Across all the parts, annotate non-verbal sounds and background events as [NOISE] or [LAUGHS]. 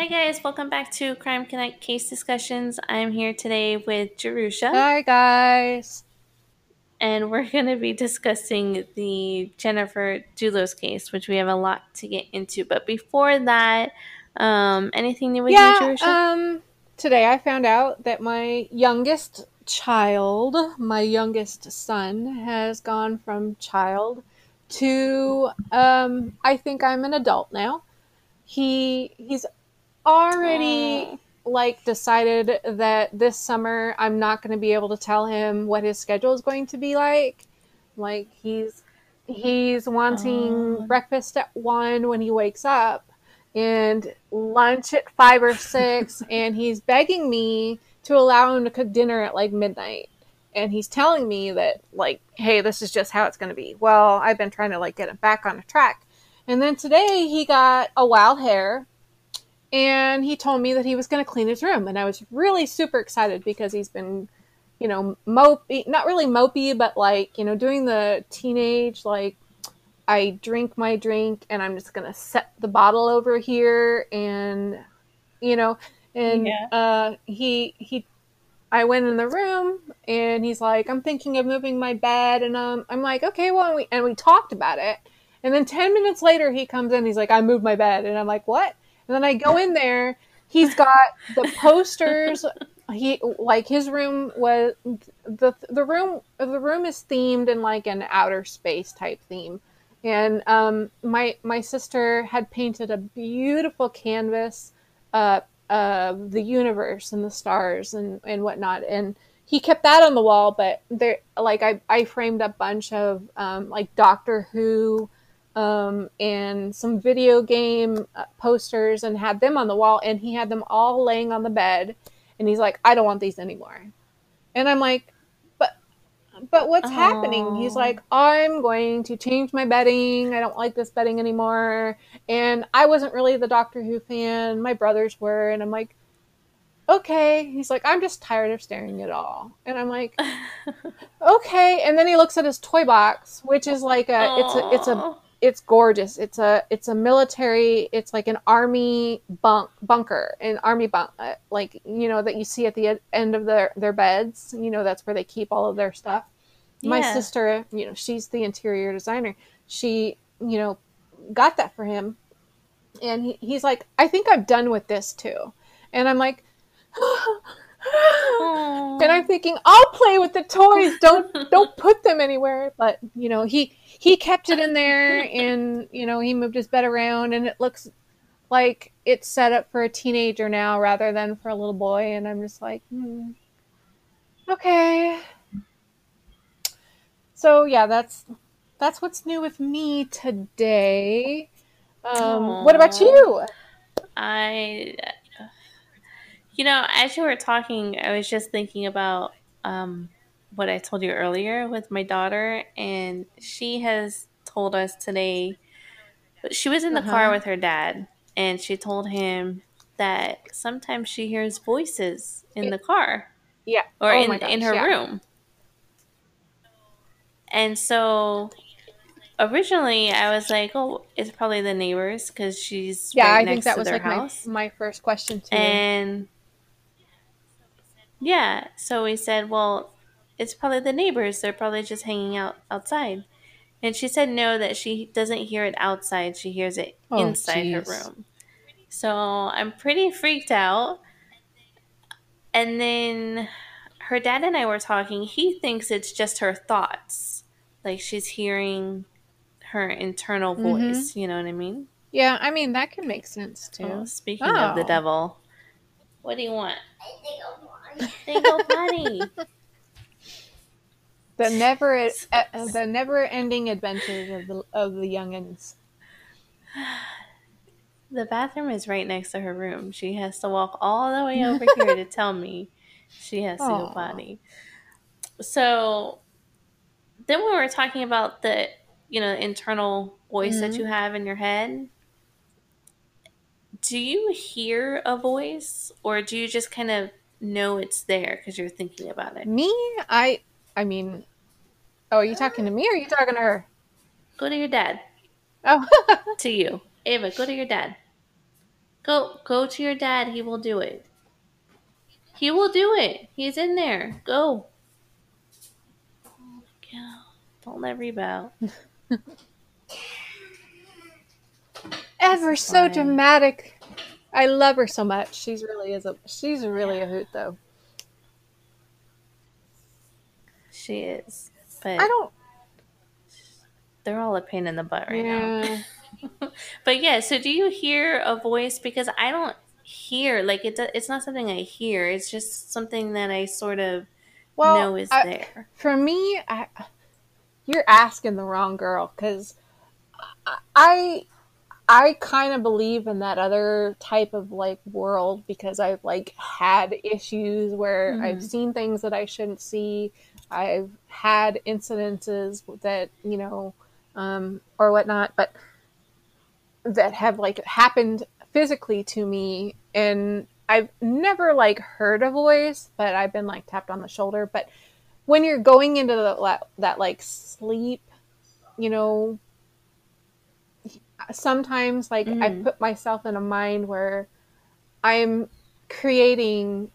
Hi guys, welcome back to Crime Connect Case Discussions. I'm here today with Jerusha. Hi guys. And we're [LAUGHS] going to be discussing the Jennifer Dulos case, which we have a lot to get into. But before that, um, anything new with yeah, you, Jerusha? Um, today I found out that my youngest child, my youngest son, has gone from child to um, I think I'm an adult now. He he's already Aww. like decided that this summer I'm not going to be able to tell him what his schedule is going to be like. Like he's he's wanting Aww. breakfast at 1 when he wakes up and lunch at 5 or 6 [LAUGHS] and he's begging me to allow him to cook dinner at like midnight and he's telling me that like hey this is just how it's going to be well i've been trying to like get him back on a track and then today he got a wild hair and he told me that he was going to clean his room and i was really super excited because he's been you know mopey not really mopey but like you know doing the teenage like i drink my drink and i'm just going to set the bottle over here and you know and yeah. uh, he he I went in the room and he's like, I'm thinking of moving my bed. And um, I'm like, okay, well, and we, and we talked about it. And then 10 minutes later, he comes in, he's like, I moved my bed. And I'm like, what? And then I go in there, he's got the posters. he like his room was the the room the room is themed in like an outer space type theme and um, my my sister had painted a beautiful canvas uh, of the universe and the stars and, and whatnot. And he kept that on the wall, but there, like I, I framed a bunch of um, like Doctor Who um, and some video game uh, posters and had them on the wall. And he had them all laying on the bed. And he's like, I don't want these anymore. And I'm like, but what's oh. happening? He's like, I'm going to change my bedding. I don't like this bedding anymore. And I wasn't really the Doctor Who fan. My brothers were. And I'm like, okay. He's like, I'm just tired of staring at all. And I'm like, [LAUGHS] okay. And then he looks at his toy box, which is like a, Aww. it's a, it's a, it's gorgeous. It's a, it's a military, it's like an army bunk bunker, an army bunk, uh, like, you know, that you see at the end of their, their beds. You know, that's where they keep all of their stuff my sister, you know, she's the interior designer. She, you know, got that for him. And he, he's like, I think I'm done with this too. And I'm like, [GASPS] and I'm thinking, I'll play with the toys. Don't don't put them anywhere. But you know, he he kept it in there, and you know, he moved his bed around, and it looks like it's set up for a teenager now rather than for a little boy. And I'm just like, hmm, okay so yeah, that's that's what's new with me today. Um, what about you? I, you know, as you were talking, I was just thinking about um, what I told you earlier with my daughter, and she has told us today. She was in the uh-huh. car with her dad, and she told him that sometimes she hears voices in the car. Yeah. Or oh in, gosh, in her yeah. room. And so originally I was like, oh, it's probably the neighbors because she's yeah. Right I think that was like my, my first question too. And yeah, so we said, well, it's probably the neighbors. They're probably just hanging out outside. And she said no, that she doesn't hear it outside. She hears it oh, inside geez. her room. So I'm pretty freaked out. And then her dad and I were talking. He thinks it's just her thoughts like she's hearing her internal mm-hmm. voice. Mm-hmm. You know what I mean? Yeah, I mean that can make sense too. Oh, speaking oh. of the oh. devil, what do you want? Think I'll the never [LAUGHS] uh, the never ending adventures of the of the youngins. [SIGHS] The bathroom is right next to her room. She has to walk all the way over here to [LAUGHS] tell me she has to Aww. So then we were talking about the you know internal voice mm-hmm. that you have in your head do you hear a voice or do you just kind of know it's there because you're thinking about it me i i mean oh are you talking to me or are you talking to her go to your dad oh [LAUGHS] to you ava go to your dad Go go to your dad. He will do it. He will do it. He's in there. Go. Yeah. Don't let rebound. [LAUGHS] Ever so dramatic. I love her so much. She's really is a she's really a hoot though. She is. But I don't they're all a pain in the butt right yeah. now. [LAUGHS] but yeah, so do you hear a voice because I don't hear like it it's not something I hear. It's just something that I sort of well, know is I, there. For me, I, you're asking the wrong girl cuz I I kind of believe in that other type of like world because I've like had issues where mm-hmm. I've seen things that I shouldn't see. I've had incidences that, you know, um, or whatnot, but that have like happened physically to me. And I've never like heard a voice, but I've been like tapped on the shoulder. But when you're going into the, that like sleep, you know, sometimes like mm. I put myself in a mind where I'm creating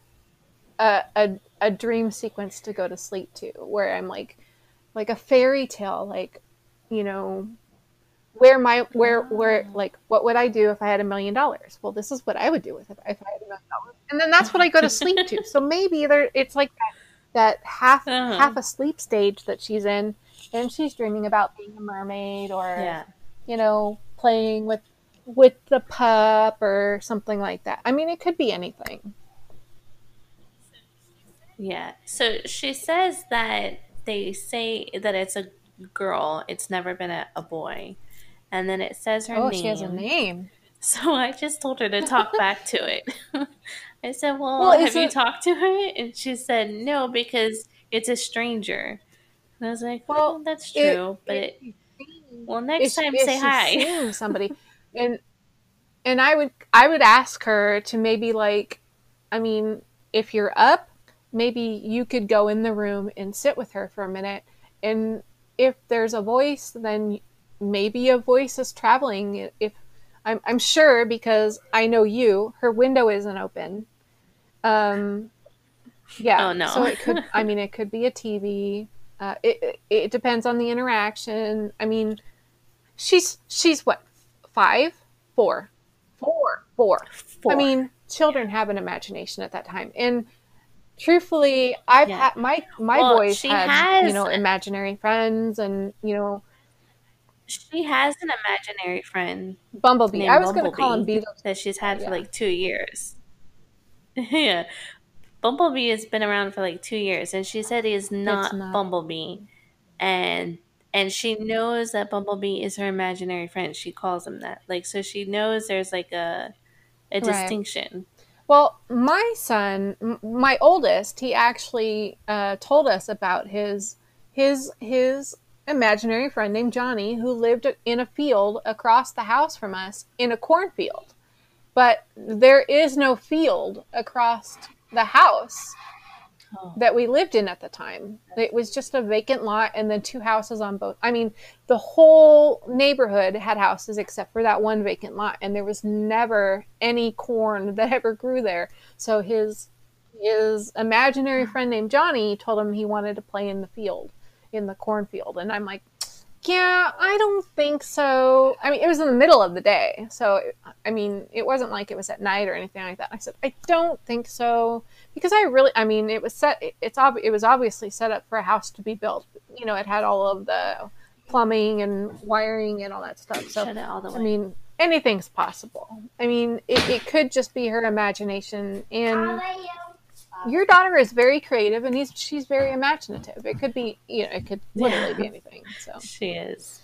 a, a, a dream sequence to go to sleep to where I'm like like a fairy tale like you know where my where where like what would I do if I had a million dollars? Well, this is what I would do with it if I had a million dollars, and then that's what I go to sleep to. [LAUGHS] So maybe there it's like that, that half uh-huh. half asleep stage that she's in, and she's dreaming about being a mermaid or yeah. you know playing with with the pup or something like that. I mean, it could be anything. Yeah. So she says that they say that it's a girl. It's never been a, a boy. And then it says her name oh, name. she has a name. So I just told her to talk [LAUGHS] back to it. [LAUGHS] I said, Well, well have you talked to her? And she said, No, because it's a stranger. And I was like, Well, well that's true. It, but it, it, well, next time say hi. [LAUGHS] somebody, and and I would I would ask her to maybe like, I mean, if you're up, maybe you could go in the room and sit with her for a minute, and if there's a voice, then maybe a voice is traveling. If I'm, I'm sure because I know you, her window isn't open. Um, yeah. Oh no. so it could. I mean, it could be a TV. Uh, it, it depends on the interaction. I mean, she's she's what five, four, four, four. four. I mean, children have an imagination at that time, and truthfully, I've yeah. had my my well, boys had has, you know imaginary friends, and you know. She has an imaginary friend, Bumblebee. I was going to call him Beetle that she's had yeah. for like two years. [LAUGHS] yeah, Bumblebee has been around for like two years, and she said he is not, not. Bumblebee, and and she knows that Bumblebee is her imaginary friend. She calls him that. Like so she knows there's like a a distinction. Right. Well, my son, my oldest, he actually uh, told us about his his his imaginary friend named Johnny who lived in a field across the house from us in a cornfield. But there is no field across the house oh. that we lived in at the time. It was just a vacant lot and then two houses on both. I mean, the whole neighborhood had houses except for that one vacant lot, and there was never any corn [LAUGHS] that ever grew there. So his his imaginary friend named Johnny told him he wanted to play in the field, in the cornfield, and I'm like, yeah, I don't think so. I mean, it was in the middle of the day. So, I mean, it wasn't like it was at night or anything like that. I said, I don't think so. Because I really, I mean, it was set, it's, ob- it was obviously set up for a house to be built. You know, it had all of the plumbing and wiring and all that stuff. So, I mean, anything's possible. I mean, it, it could just be her imagination. And your daughter is very creative and he's she's very imaginative. It could be you know, it could literally yeah. be anything. So [LAUGHS] she is.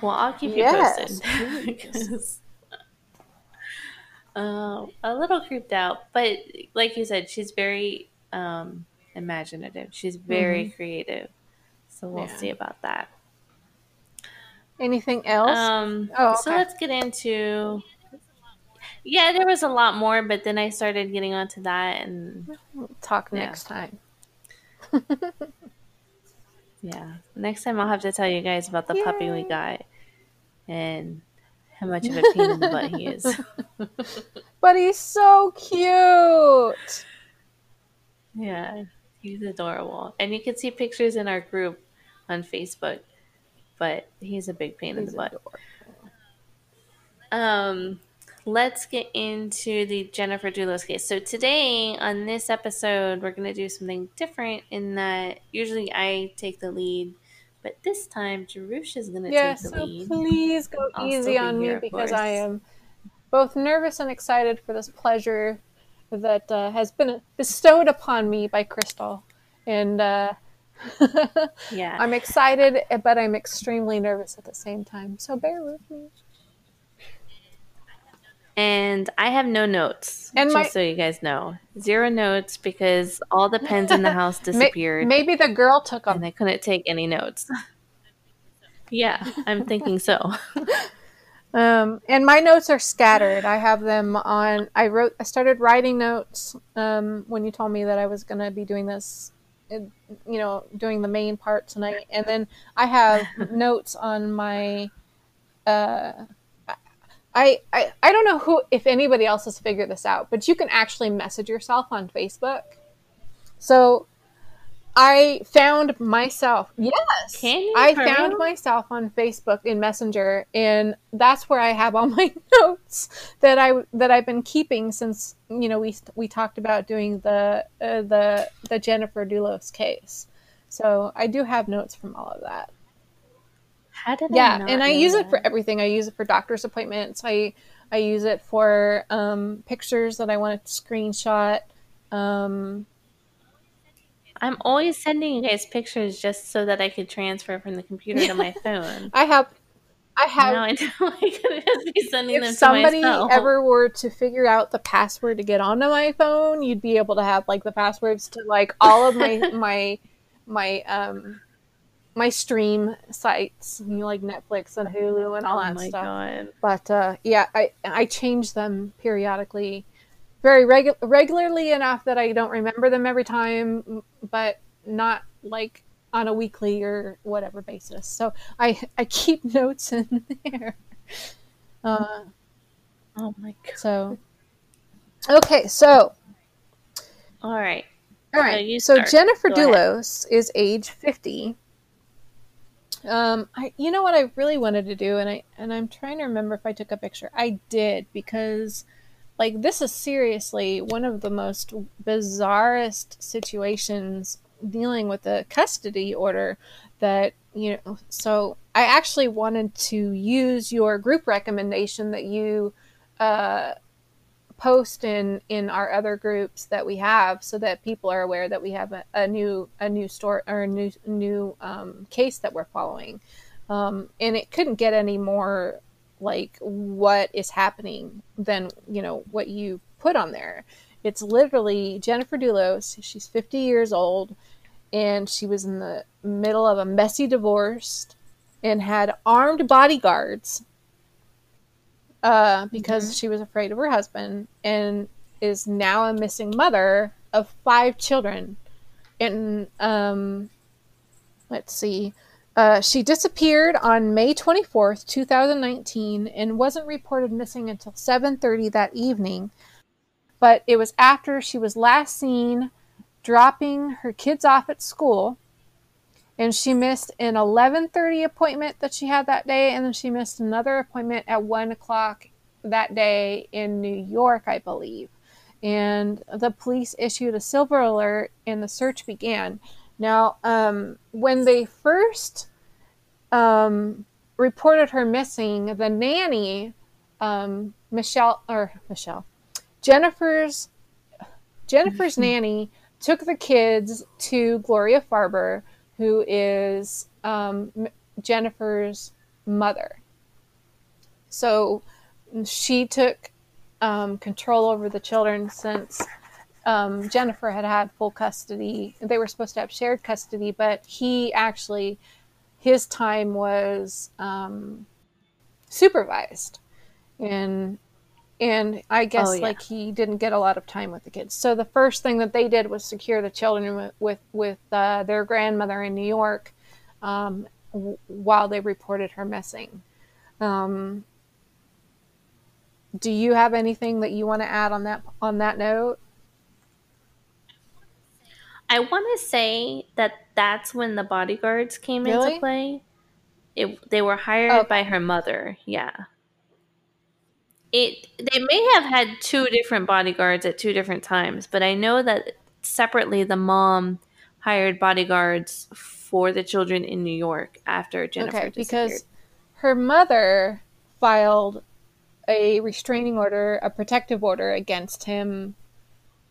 Well, I'll keep you yes, posted. [LAUGHS] uh, a little creeped out, but like you said, she's very um, imaginative. She's very mm-hmm. creative, so we'll yeah. see about that. Anything else? Um, oh, okay. so let's get into yeah, there was a lot more, but then I started getting onto that and we'll talk yeah. next time. [LAUGHS] yeah, next time I'll have to tell you guys about the Yay. puppy we got and how much of a pain in the butt he is. [LAUGHS] but he's so cute. Yeah, he's adorable. And you can see pictures in our group on Facebook, but he's a big pain he's in the butt. Adorable. Um, let's get into the Jennifer Dulos case. So today on this episode, we're going to do something different in that usually I take the lead, but this time Jerusha is going to yeah, take the so lead. Please go I'll easy on me because I am both nervous and excited for this pleasure that uh, has been bestowed upon me by Crystal, and uh, [LAUGHS] yeah, I'm excited, but I'm extremely nervous at the same time. So bear with me and I have no notes. And just my, so you guys know, zero notes because all the pens in the house [LAUGHS] disappeared. Maybe the girl took them, and I couldn't take any notes. [LAUGHS] yeah, I'm thinking so. [LAUGHS] um, and my notes are scattered. I have them on. I wrote. I started writing notes um, when you told me that I was going to be doing this. You know, doing the main part tonight, and then I have notes on my. Uh, I, I I don't know who if anybody else has figured this out, but you can actually message yourself on Facebook. So I found myself. Yes, I found myself on Facebook in Messenger, and that's where I have all [LAUGHS] my notes that I that I've been keeping since you know we we talked about doing the uh, the the Jennifer Dulos case. So I do have notes from all of that. How did yeah, I and I use that? it for everything. I use it for doctor's appointments. I I use it for um, pictures that I want to screenshot. Um, I'm always sending you guys pictures just so that I could transfer from the computer to my [LAUGHS] phone. I have I have. Now I [LAUGHS] know I could just be sending if them. If somebody ever were to figure out the password to get onto my phone, you'd be able to have like the passwords to like all of my [LAUGHS] my my um my stream sites, you know, like Netflix and Hulu and all oh that stuff. God. But uh, yeah, I I change them periodically, very regu- regularly enough that I don't remember them every time, but not like on a weekly or whatever basis. So I I keep [LAUGHS] notes in there. Uh, oh my god. So okay, so all right. All right. So, so Jennifer Go Dulos ahead. is age 50 um, I, you know what I really wanted to do, and I and I'm trying to remember if I took a picture. I did because, like, this is seriously one of the most bizarrest situations dealing with a custody order. That you know, so I actually wanted to use your group recommendation that you uh, post in in our other groups that we have so that people are aware that we have a, a new a new store or a new new um, case that we're following. Um, and it couldn't get any more like what is happening than you know what you put on there. It's literally jennifer dulos she's 50 years old and she was in the middle of a messy divorce and had armed bodyguards uh, because mm-hmm. she was afraid of her husband and is now a missing mother of five children. And um, let's see, uh, she disappeared on May 24th, 2019, and wasn't reported missing until 7:30 that evening. But it was after she was last seen dropping her kids off at school and she missed an 11.30 appointment that she had that day and then she missed another appointment at 1 o'clock that day in new york i believe. And the police issued a silver alert and the search began. Now um, when they first um, reported her missing the nanny um, michelle or michelle jennifer's jennifer's [LAUGHS] nanny took the kids to gloria farber who is um, Jennifer's mother. So she took um, control over the children since um, Jennifer had had full custody. They were supposed to have shared custody, but he actually, his time was um, supervised. And and I guess oh, yeah. like he didn't get a lot of time with the kids. So the first thing that they did was secure the children with with, with uh, their grandmother in New York um, w- while they reported her missing. Um, do you have anything that you want to add on that on that note? I want to say that that's when the bodyguards came really? into play. It, they were hired okay. by her mother. Yeah. It they may have had two different bodyguards at two different times, but I know that separately the mom hired bodyguards for the children in New York after Jennifer okay, because her mother filed a restraining order, a protective order against him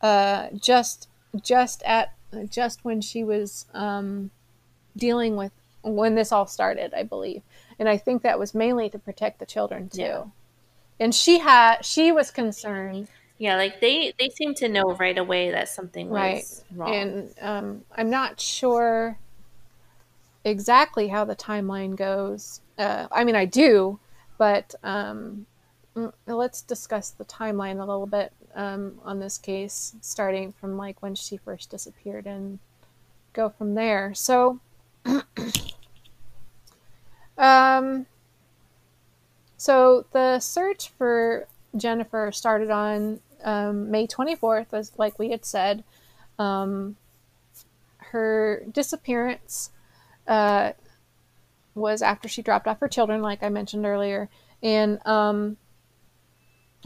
uh, just just at just when she was um, dealing with when this all started, I believe, and I think that was mainly to protect the children too. Yeah. And she had she was concerned. Yeah, like they they seem to know right away that something right. was wrong. And um, I'm not sure exactly how the timeline goes. Uh, I mean, I do, but um, mm, let's discuss the timeline a little bit um, on this case, starting from like when she first disappeared and go from there. So, [CLEARS THROAT] um, so the search for Jennifer started on um, May 24th, as like we had said. Um, her disappearance uh, was after she dropped off her children, like I mentioned earlier, and um,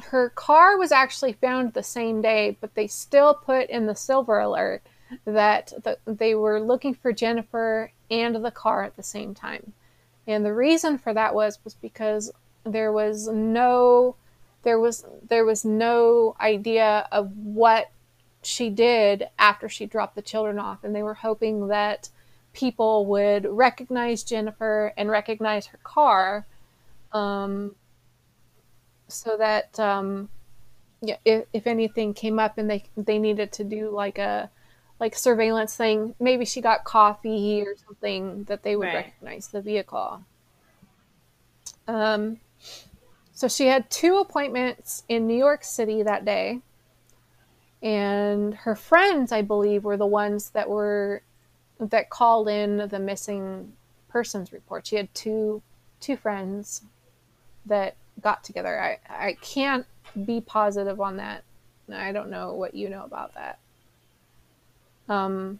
her car was actually found the same day, but they still put in the silver alert that the, they were looking for Jennifer and the car at the same time. And the reason for that was was because there was no there was there was no idea of what she did after she dropped the children off and they were hoping that people would recognize Jennifer and recognize her car um, so that um, yeah, if, if anything came up and they they needed to do like a like surveillance thing, maybe she got coffee or something that they would right. recognize the vehicle. Um, so she had two appointments in New York City that day, and her friends, I believe, were the ones that were that called in the missing persons report. She had two two friends that got together. I I can't be positive on that. I don't know what you know about that. Um,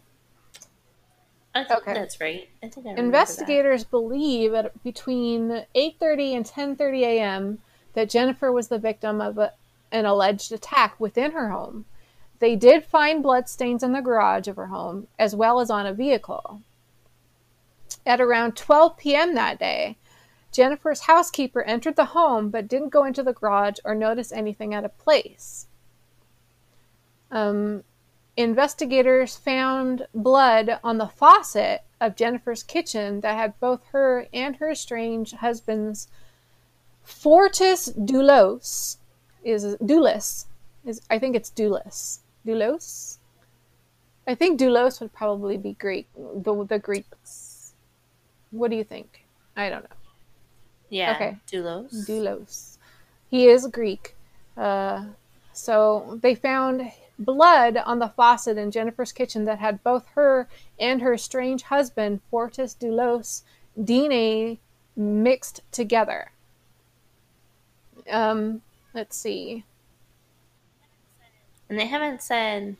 I think okay. that's right. I think I Investigators believe at between 8:30 and 10:30 a.m. that Jennifer was the victim of a, an alleged attack within her home. They did find bloodstains in the garage of her home as well as on a vehicle. At around 12 p.m. that day, Jennifer's housekeeper entered the home but didn't go into the garage or notice anything out of place. Um, investigators found blood on the faucet of Jennifer's kitchen that had both her and her estranged husband's Fortis Doulos is Doulos is I think it's Doulos Doulos. I think Doulos would probably be Greek. The the Greek. What do you think? I don't know. Yeah. Okay. Doulos. Doulos. He is Greek. Uh, so they found blood on the faucet in Jennifer's kitchen that had both her and her estranged husband, Fortis Dulos, DNA mixed together. Um, let's see. And they haven't said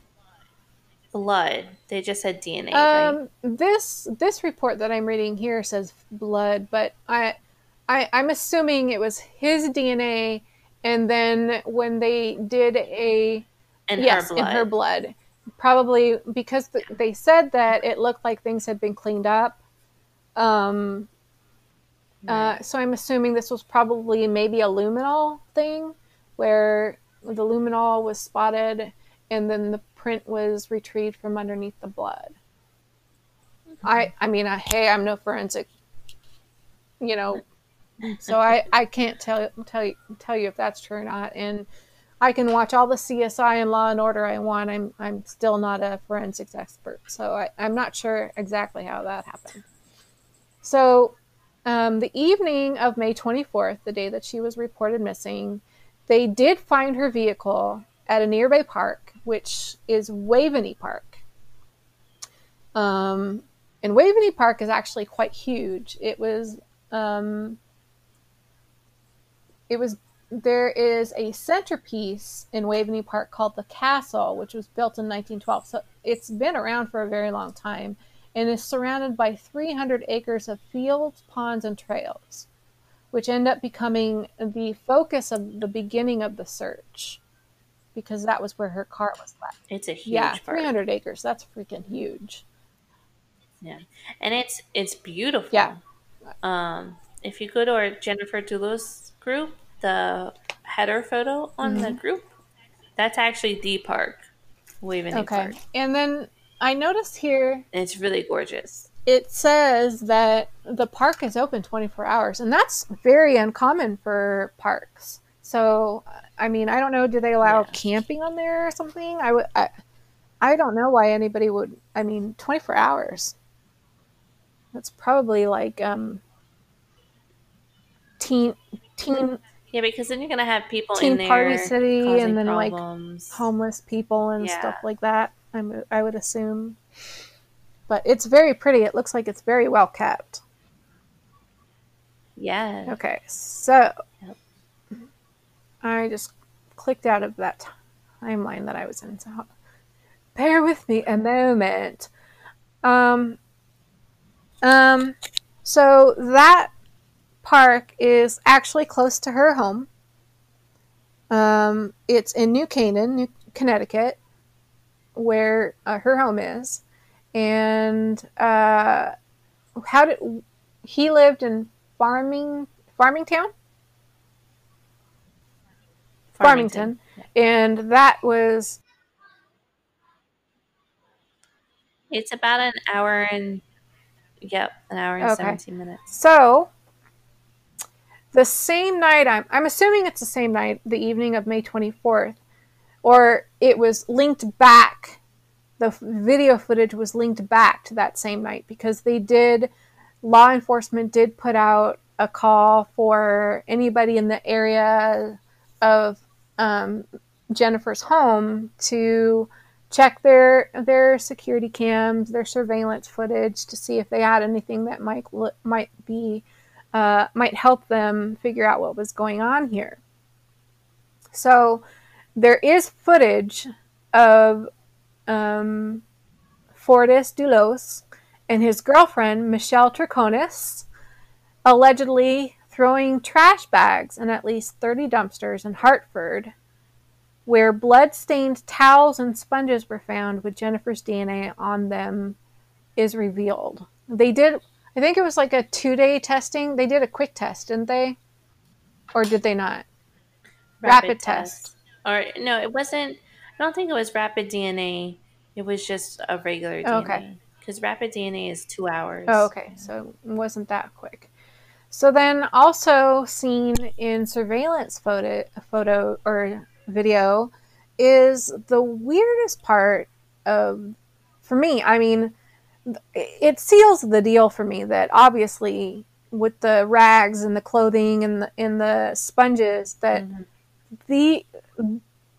blood. They just said DNA. Um, right? this this report that I'm reading here says blood, but I I, I'm assuming it was his DNA, and then when they did a in yes, her in her blood, probably because the, they said that it looked like things had been cleaned up. Um, uh, so I'm assuming this was probably maybe a luminol thing, where the luminol was spotted, and then the print was retrieved from underneath the blood. Mm-hmm. I I mean, uh, hey, I'm no forensic, you know, [LAUGHS] so I, I can't tell tell you tell you if that's true or not. And I can watch all the CSI and Law and Order I want. I'm I'm still not a forensics expert, so I, I'm not sure exactly how that happened. So, um, the evening of May 24th, the day that she was reported missing, they did find her vehicle at a nearby park, which is Waveny Park. Um, and Waveny Park is actually quite huge. It was um, it was there is a centerpiece in Waveny Park called the Castle, which was built in 1912. So it's been around for a very long time and is surrounded by 300 acres of fields, ponds, and trails, which end up becoming the focus of the beginning of the search because that was where her car was left. It's a huge yeah, park. 300 acres. That's freaking huge. Yeah, and it's it's beautiful. Yeah. Um, if you go to our Jennifer Dulos group, the header photo on mm-hmm. the group, that's actually the park, Waveny okay. Park. And then I noticed here. And it's really gorgeous. It says that the park is open 24 hours, and that's very uncommon for parks. So, I mean, I don't know. Do they allow yeah. camping on there or something? I would. I, I don't know why anybody would. I mean, 24 hours. That's probably like um, teen teen. Yeah, because then you're gonna have people teen in there party city, and then problems. like homeless people and Yeah. stuff like that. I'm, I would assume, but it's very pretty. It looks like it's very well kept. Yeah. Okay, so Yep. I just clicked out of that timeline that I was in. So bear with me a moment. Um, um, so that park is actually close to her home. Um, it's in New Canaan, New Connecticut, where uh, her home is. And uh, how did he lived in Farming Farmingtown? Farmington, Farmington. and that was It's about an hour and yep, an hour and Okay. 17 minutes. So, the same night, I'm, I'm assuming it's the same night, the evening of May 24th, or it was linked back. The video footage was linked back to that same night because they did, law enforcement did put out a call for anybody in the area of um, Jennifer's home to check their their security cams, their surveillance footage to see if they had anything that might might be uh, might help them figure out what was going on here. So there is footage of um, Fortis Dulos and his girlfriend Michelle Troconis allegedly throwing trash bags in at least 30 dumpsters in Hartford where blood-stained towels and sponges were found with Jennifer's DNA on them is revealed. They did I think it was like a 2-day testing. They did a quick test, didn't they? Or did they not? Rapid test. Or no, it wasn't. I don't think it was rapid DNA. It was just a regular DNA. Okay. Because rapid DNA is two hours. Oh, okay. So it wasn't that quick. So then, also seen in surveillance photo, photo or video, is the weirdest part of, for me. I mean, it seals the deal for me that obviously with the rags and the clothing and the and the sponges that Mm-hmm. the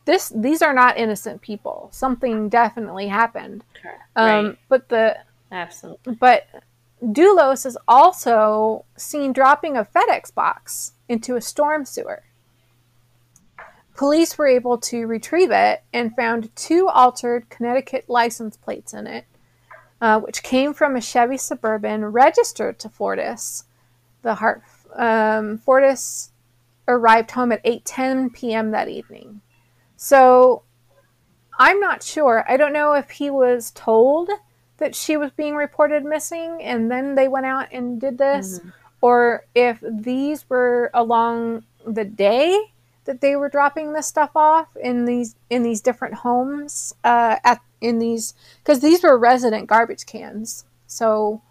this these are not innocent people. Something definitely happened. Correct. Um, right. But the Absolutely. but Dulos is also seen dropping a FedEx box into a storm sewer. Police were able to retrieve it and found two altered Connecticut license plates in it, uh, which came from a Chevy Suburban registered to Fortis. The Hart um, Fortis arrived home at 8:10 p.m. that evening. So I'm not sure. I don't know if he was told that she was being reported missing and then they went out and did this Mhm. or if these were along the day that they were dropping this stuff off in these in these different homes uh, at in these because these were resident garbage cans so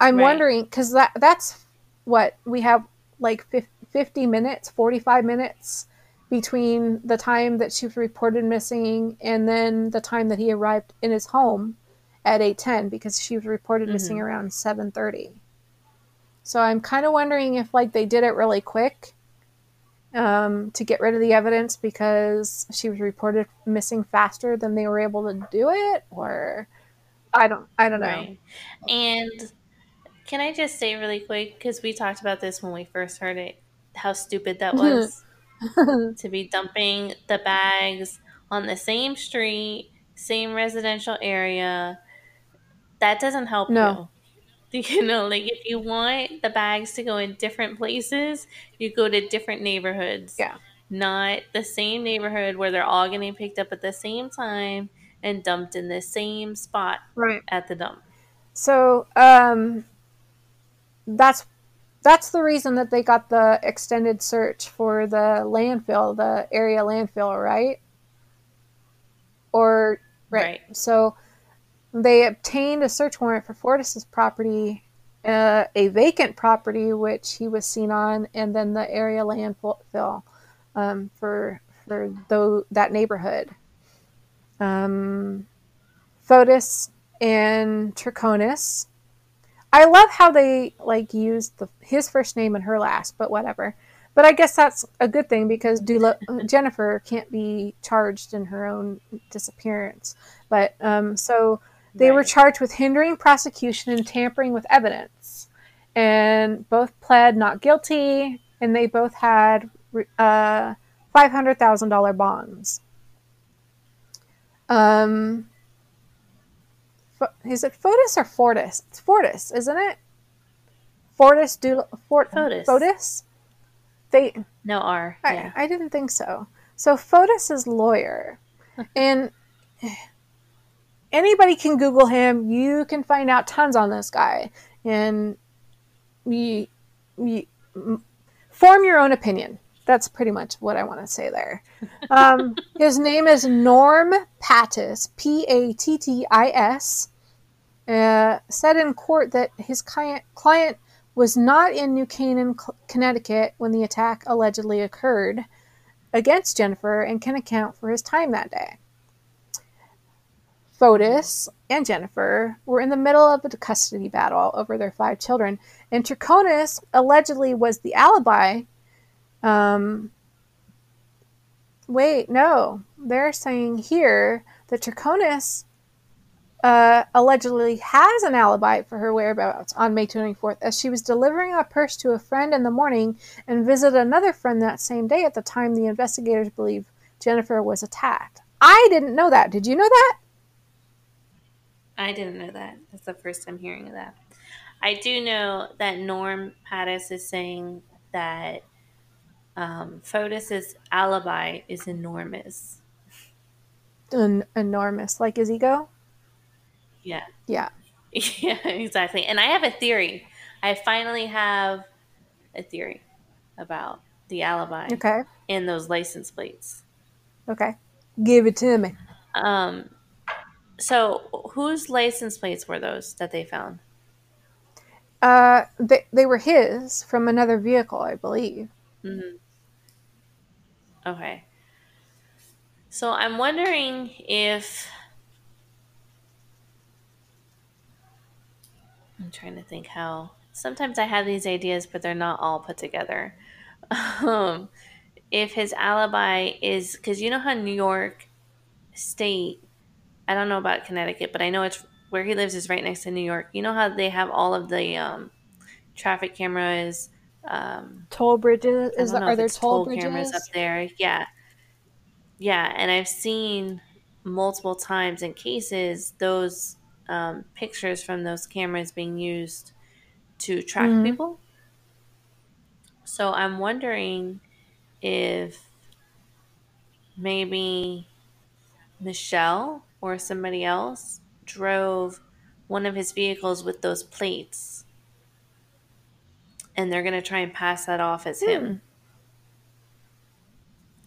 i'm Right. wondering because that that's what we have like 50 minutes 45 minutes between the time that she was reported missing and then the time that he arrived in his home at 8:10 because she was reported missing Mhm. around 7:30 so i'm kind of wondering if like they did it really quick um, to get rid of the evidence because she was reported missing faster than they were able to do it, or I don't, I don't know. Right. And can I just say really quick, because we talked about this when we first heard it, how stupid that [LAUGHS] was. to be dumping the bags on the same street, same residential area. That doesn't help no. you. [LAUGHS] You know, like if you want the bags to go in different places, you go to different neighborhoods. Yeah. Not the same neighborhood where they're all getting picked up at the same time and dumped in the same spot right. at the dump. So, um, that's that's the reason that they got the extended search for the landfill, the area landfill, right? Or right. right. So they obtained a search warrant for Fortis's property, uh, a vacant property which he was seen on, and then the area landfill um, for for that neighborhood. Um, Fotis and Troconis I love how they like used the his first name and her last, but whatever. But I guess that's a good thing because Dula, Jennifer can't be charged in her own disappearance. But um, so they right. were charged with hindering prosecution and tampering with evidence, and both pled not guilty, and they both had uh, five hundred thousand dollar bonds. Um, is it Fotis or Fortis? It's Fortis, isn't it? Fortis do Fort Fotis. Fotis. They no R. I, yeah. I didn't think so. So Fotis's lawyer, [LAUGHS] and anybody can Google him. You can find out tons on this guy, and you, you form your own opinion. That's pretty much what I want to say there. [LAUGHS] Um, his name is Norm Pattis, P A T T I S. Uh, said in court that his client, client was not in New Canaan, Connecticut when the attack allegedly occurred against Jennifer and can account for his time that day. Fotis and Jennifer were in the middle of a custody battle over their five children, and Troconis allegedly was the alibi um, wait, no. They're saying here that Troconis uh, allegedly has an alibi for her whereabouts on May 24th, as she was delivering a purse to a friend in the morning and visited another friend that same day at the time the investigators believe Jennifer was attacked. I didn't know that. Did you know that? I didn't know that. That's the first time hearing of that. I do know that Norm Pattis is saying that um, Fotis's alibi is enormous. En- enormous, like his ego. Yeah. Yeah. [LAUGHS] Yeah, exactly. And I have a theory. I finally have a theory about the alibi. Okay. And those license plates. Okay. Give it to me. Um. So, whose license plates were those that they found? Uh, they they were his from another vehicle, I believe. Mm-hmm. Okay. So I'm wondering if I'm trying to think how sometimes I have these ideas but they're not all put together. [LAUGHS] Um, if his alibi is cuz you know how New York state I don't know about Connecticut, but I know it's where he lives is right next to New York. You know how they have all of the um, traffic cameras um, toll bridges. Is there, are there toll, toll cameras up there? Yeah, yeah, and I've seen multiple times in cases those um, pictures from those cameras being used to track mm-hmm. people. So I'm wondering if maybe Michelle or somebody else drove one of his vehicles with those plates and they're going to try and pass that off as him. Hmm.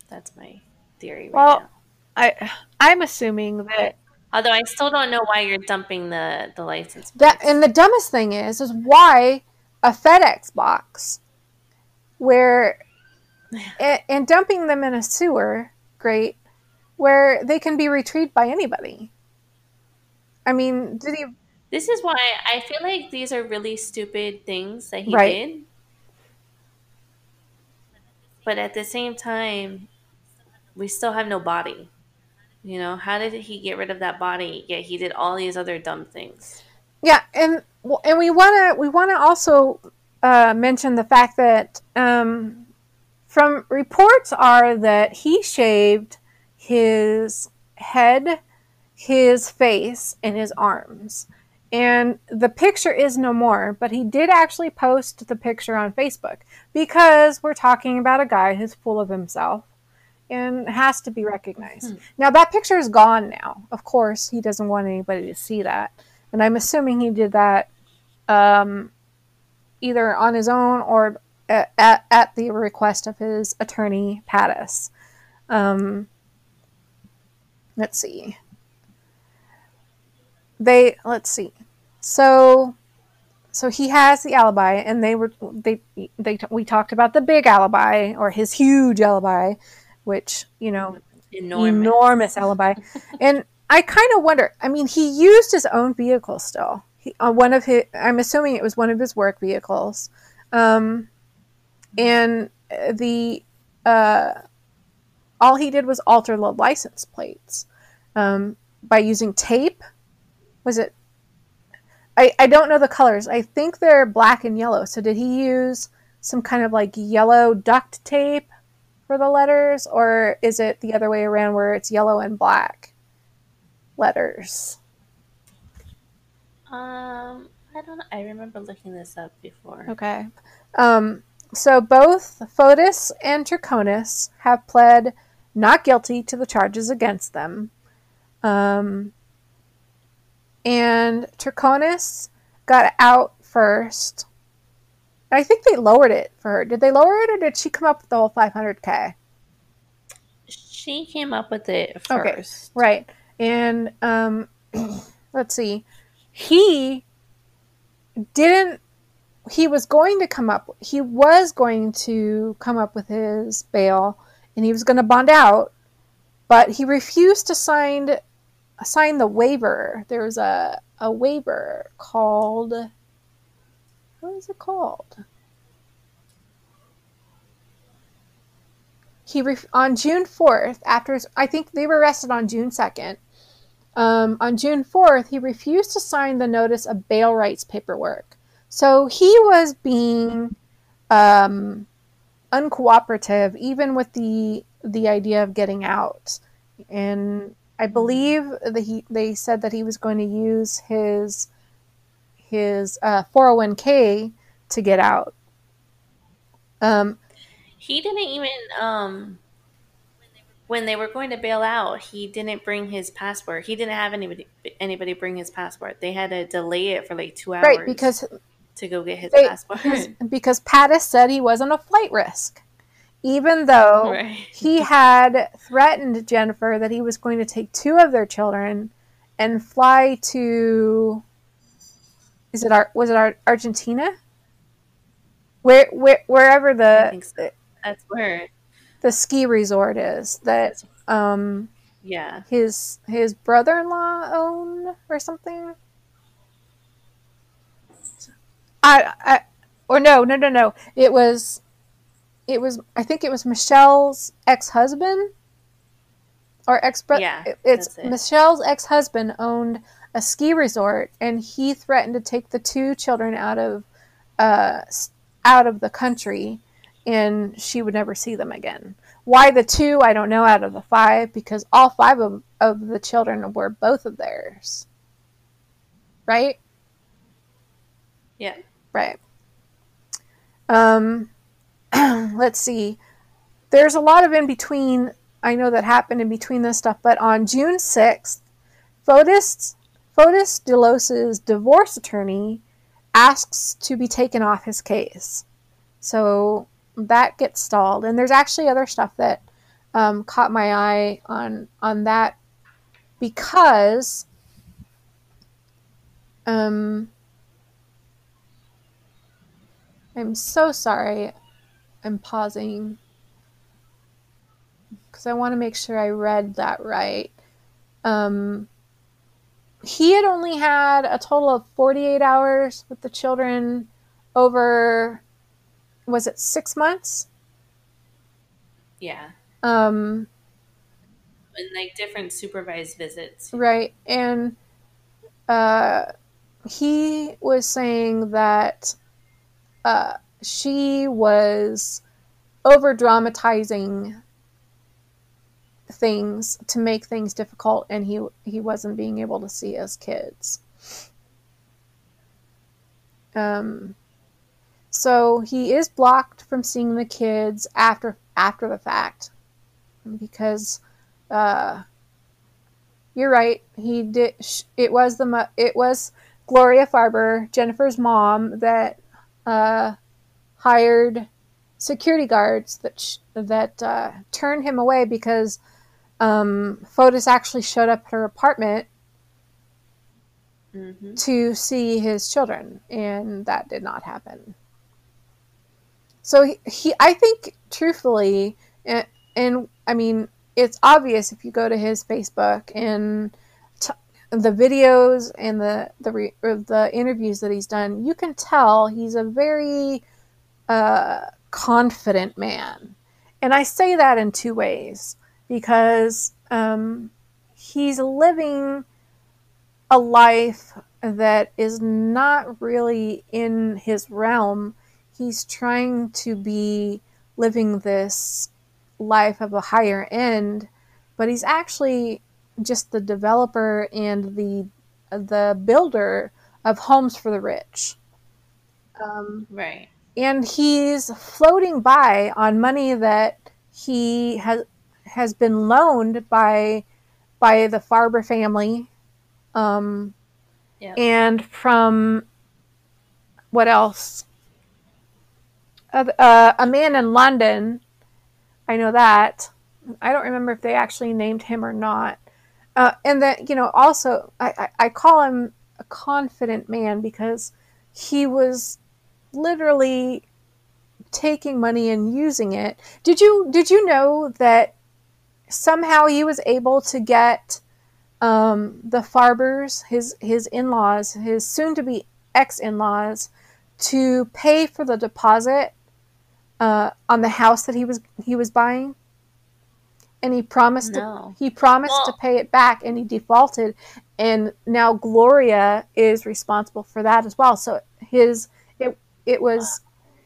That's my theory right well, now. I I'm assuming that although I still don't know why you're dumping the the license. That and the dumbest thing is is why a FedEx box where [SIGHS] and, and dumping them in a sewer, great, where they can be retrieved by anybody. I mean, did he this is why I feel like these are really stupid things that he right. did. But at the same time, we still have no body. You know, how did he get rid of that body? Yet he did all these other dumb things. Yeah, and and we want to we want to also uh, mention the fact that um, from reports are that he shaved his head, his face, and his arms. And the picture is no more, but he did actually post the picture on Facebook because we're talking about a guy who's full of himself and has to be recognized. Mm-hmm. Now, that picture is gone now. Of course, he doesn't want anybody to see that. And I'm assuming he did that um, either on his own or at, at, at, the request of his attorney, Pattis. Um, let's see. They, let's see. So so he has the alibi and they were they they we talked about the big alibi or his huge alibi which you know enormous, enormous alibi and i kind of wonder i mean he used his own vehicle still he, on one of his i'm assuming it was one of his work vehicles um, and the uh, all he did was alter the license plates um, by using tape was it I, I don't know the colors. I think they're black and yellow. So did he use some kind of like yellow duct tape for the letters, or is it the other way around where it's yellow and black letters? Um, I don't know. I remember looking this up before. Okay. Um, so both Fotis and Troconis have pled not guilty to the charges against them. Um, and Troconis got out first. I think they lowered it for her. Did they lower it, or did she come up with the whole 500k? She came up with it first. Okay, right. And um, [CLEARS THROAT] let's see, he didn't. He was going to come up. He was going to come up with his bail, and he was going to bond out, but he refused to sign sign the waiver. There's a a waiver called what is it called? He ref- on June fourth, after his, I think they were arrested on June second. Um, on June fourth, he refused to sign the notice of bail rights paperwork. So he was being um, uncooperative, even with the the idea of getting out. And I believe that he they said that he was going to use his his uh, 401k to get out. Um, he didn't even um, when they were going to bail out. He didn't bring his passport. He didn't have anybody anybody bring his passport. They had to delay it for like two hours, right? Because to go get his they, passport. Because Pattis said he wasn't a flight risk even though [LAUGHS] right. he had threatened Jennifer that he was going to take two of their children and fly to is it our was it Argentina? Where, where wherever the so. that's where the ski resort is that um yeah his his brother-in-law owned or something I, I or no no no no it was it was I think it was Michelle's ex husband or ex brother. Yeah, it's it. Michelle's ex husband owned a ski resort, and he threatened to take the two children out of uh, out of the country, and she would never see them again. Why the two? I don't know. Out of the five, because all five of, of the children were both of theirs. Right. Yeah. Right. Um, [CLEARS THROAT] let's see. There's a lot of in between. I know that happened in between this stuff, but on June 6th, Fotis, Fotis Dulos's divorce attorney asks to be taken off his case. So that gets stalled. And there's actually other stuff that um, caught my eye on on that because um, I'm so sorry. I'm pausing because I want to make sure I read that right. Um, he had only had a total of 48 hours with the children over, was it six months? Yeah. Um, and like different supervised visits. Right. And uh, he was saying that uh, she was over dramatizing things to make things difficult and he he wasn't being able to see his kids. Um so he is blocked from seeing the kids after after the fact because uh you're right he did it was the it was gloria farber jennifer's mom that uh hired security guards that sh- that uh, turned him away because um, Fotis actually showed up at her apartment mm-hmm. to see his children, and that did not happen. So he, he I think, truthfully, and, and, I mean, it's obvious if you go to his Facebook and the videos and the the re- the interviews that he's done, you can tell he's a very uh, confident man. And I say that in two ways because um, he's living a life that is not really in his realm. He's trying to be living this life of a higher end, but he's actually just the developer and the the builder of homes for the rich. Um, right and he's floating by on money that he has has been loaned by by the Farber family, um, yep. and from what else? Uh, uh, a man in London. I know that. I don't remember if they actually named him or not. Uh, and that you know, also I, I, I call him a confident man because he was literally taking money and using it. Did you did you know that somehow he was able to get um, the Farbers, his his in laws, his soon to be ex in laws, to pay for the deposit uh, on the house that he was he was buying? And he promised no. to, he promised well, to pay it back, and he defaulted, and now Gloria is responsible for that as well. So his it it was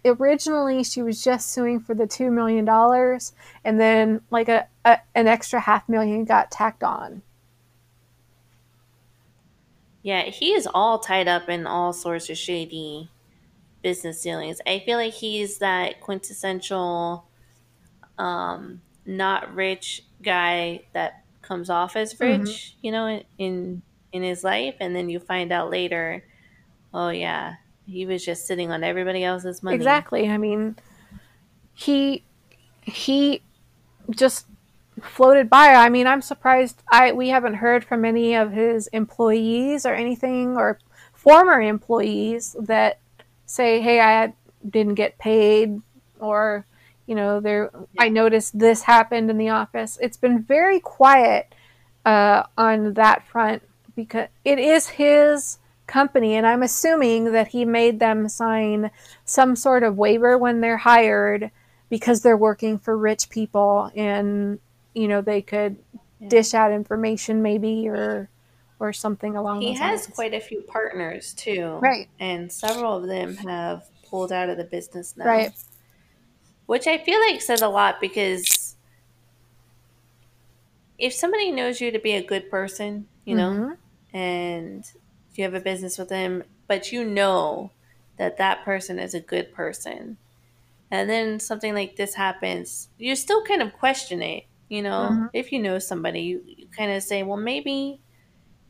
originally she was just suing for the two million dollars, and then like a, a an extra half million got tacked on. Yeah, he is all tied up in all sorts of shady business dealings. I feel like he's that quintessential, um, not rich guy that comes off as mm-hmm. rich, mm-hmm. you know, in in his life, and then you find out later, oh yeah, he was just sitting on everybody else's money. Exactly. I mean, he he just floated by. I mean, I'm surprised I we haven't heard from any of his employees or anything or former employees that say, "Hey, I didn't get paid," or you know, there. I noticed this happened in the office. It's been very quiet uh, on that front because it is his company and i'm assuming that he made them sign some sort of waiver when they're hired because they're working for rich people and you know they could yeah. dish out information maybe or or something along he has lines. quite a few partners too right and several of them have pulled out of the business now right which i feel like says a lot because if somebody knows you to be a good person you know mm-hmm. and you have a business with them, but you know that that person is a good person. And then something like this happens, you still kind of question it. You know, mm-hmm. if you know somebody, you, you kind of say, well, maybe,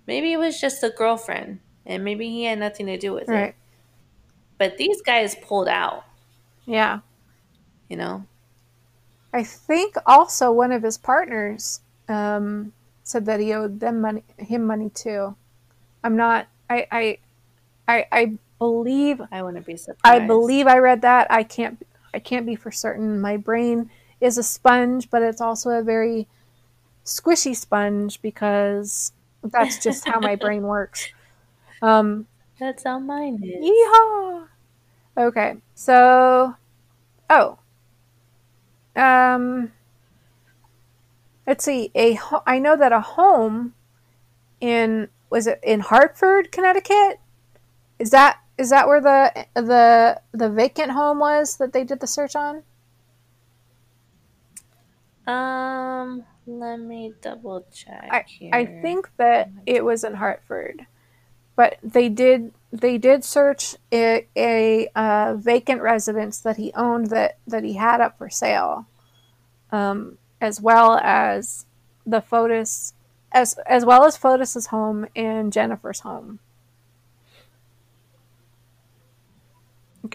maybe it was just a girlfriend and maybe he had nothing to do with right. it. But these guys pulled out. Yeah. You know? I think also one of his partners um, said that he owed them money, him money too. I'm not I I I, I believe I wouldn't be surprised. I believe I read that. I can't I can't be for certain. My brain is a sponge, but it's also a very squishy sponge because that's just how my brain [LAUGHS] works. Um, that's how mine is. Yeehaw! Okay, so oh, um, let's see. A I know that a home in was it in Hartford, Connecticut? Is that is that where the the the vacant home was that they did the search on? Um, let me double check. I, here. I think that it was in Hartford, but they did they did search a, a uh, vacant residence that he owned that that he had up for sale, um, as well as the Fotis as as well as Fotis's home and Jennifer's home.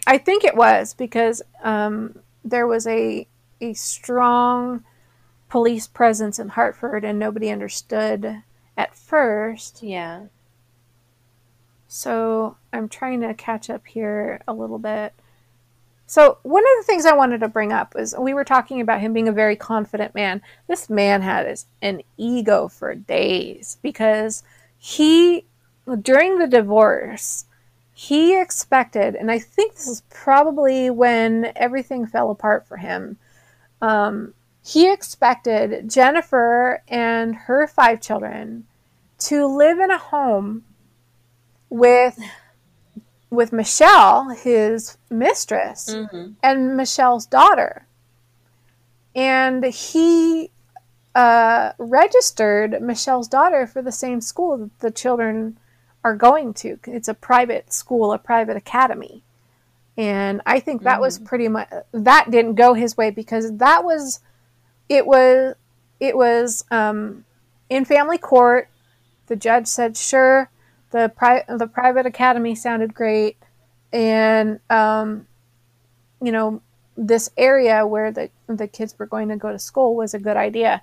I think it was because um, there was a a strong police presence in Hartford, and nobody understood at first. Yeah. So I'm trying to catch up here a little bit. So one of the things I wanted to bring up was we were talking about him being a very confident man. This man had an ego for days because he during the divorce he expected, and I think this is probably when everything fell apart for him. Um, he expected Jennifer and her five children to live in a home with with Michelle, his mistress, mm-hmm. and Michelle's daughter. And he uh, registered Michelle's daughter for the same school that the children are going to. It's a private school, a private academy. And I think that mm. was pretty much that didn't go his way because that was it was it was um, in family court. The judge said, "Sure, the pri- the private academy sounded great," and um, you know this area where the the kids were going to go to school was a good idea.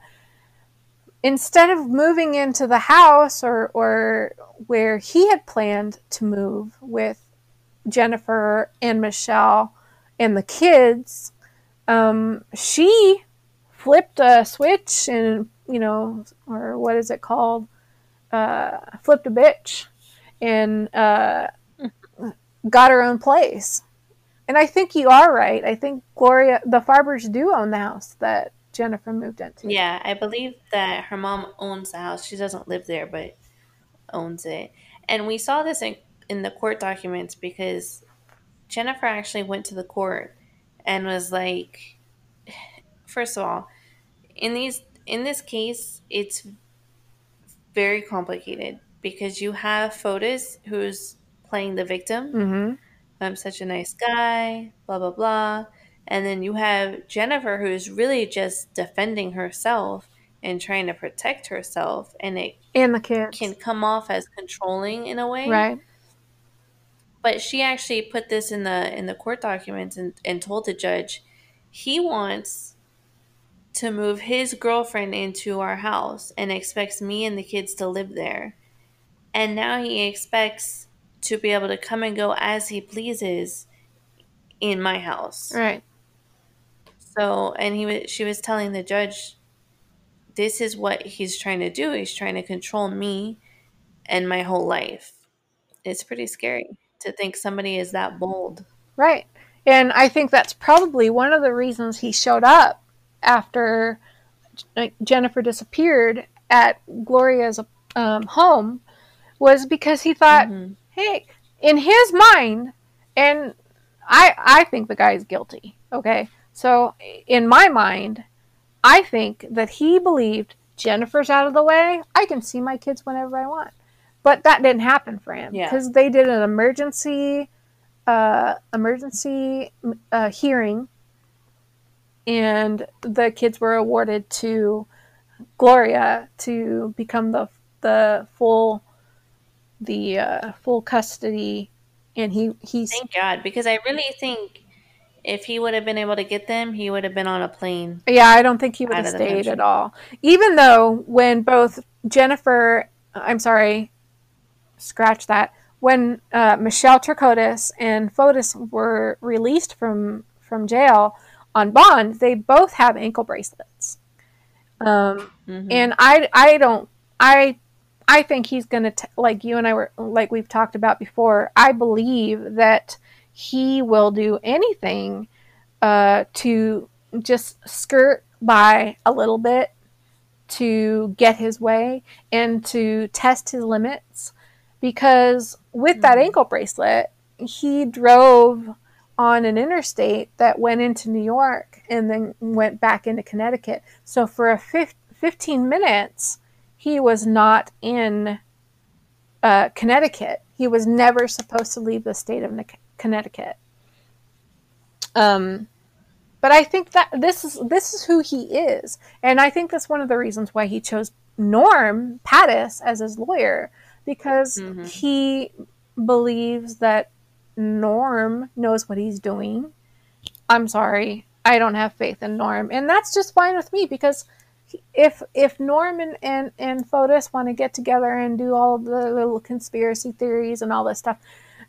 Instead of moving into the house or, or where he had planned to move with Jennifer and Michelle and the kids, um, she flipped a switch and, you know, or what is it called? Uh, flipped a bitch and uh, got her own place. And I think you are right. I think Gloria, the Farbers do own the house that Jennifer moved into. Yeah, I believe that her mom owns the house. She doesn't live there, but owns it. And we saw this in, in the court documents because Jennifer actually went to the court and was like, first of all, in these in this case, it's very complicated because you have Fotis who's playing the victim. Mm-hmm. I'm such a nice guy, blah blah blah. And then you have Jennifer, who's really just defending herself and trying to protect herself, and it and the kids can come off as controlling in a way, right? But she actually put this in the in the court documents and, and told the judge he wants to move his girlfriend into our house and expects me and the kids to live there. And now he expects to be able to come and go as he pleases in my house. Right. So, and he was, she was telling the judge, this is what he's trying to do. He's trying to control me and my whole life. It's pretty scary to think somebody is that bold. Right. And I think that's probably one of the reasons he showed up after Jennifer disappeared at Gloria's um, home was because he thought, mm-hmm. hey, in his mind, and I I think the guy is guilty. Okay, so, in my mind, I think that he believed Jennifer's out of the way. I can see my kids whenever I want. But that didn't happen for him because yeah. they did an emergency uh, emergency uh, hearing, and the kids were awarded to Gloria to become the the full the uh, full custody. And he he's thank God because I really think if he would have been able to get them, he would have been on a plane. Yeah, I don't think he would have stayed at all. Even though when both Jennifer, I'm sorry, scratch that. When uh, Michelle Troconis and Fotis were released from from jail on bond, they both have ankle bracelets. Um, mm-hmm. And I I don't I I think he's gonna t- like you and I were like we've talked about before. I believe that he will do anything uh, to just skirt by a little bit to get his way and to test his limits because with mm-hmm. that ankle bracelet he drove on an interstate that went into New York and then went back into Connecticut. So for a 15 minutes, he was not in uh, Connecticut. He was never supposed to leave the state of Connecticut. Um, but I think that this is this is who he is, and I think that's one of the reasons why he chose Norm Pattis as his lawyer because mm-hmm. he believes that Norm knows what he's doing. I'm sorry, I don't have faith in Norm, and that's just fine with me because if if Norm and and, and Fotis want to get together and do all the little conspiracy theories and all this stuff,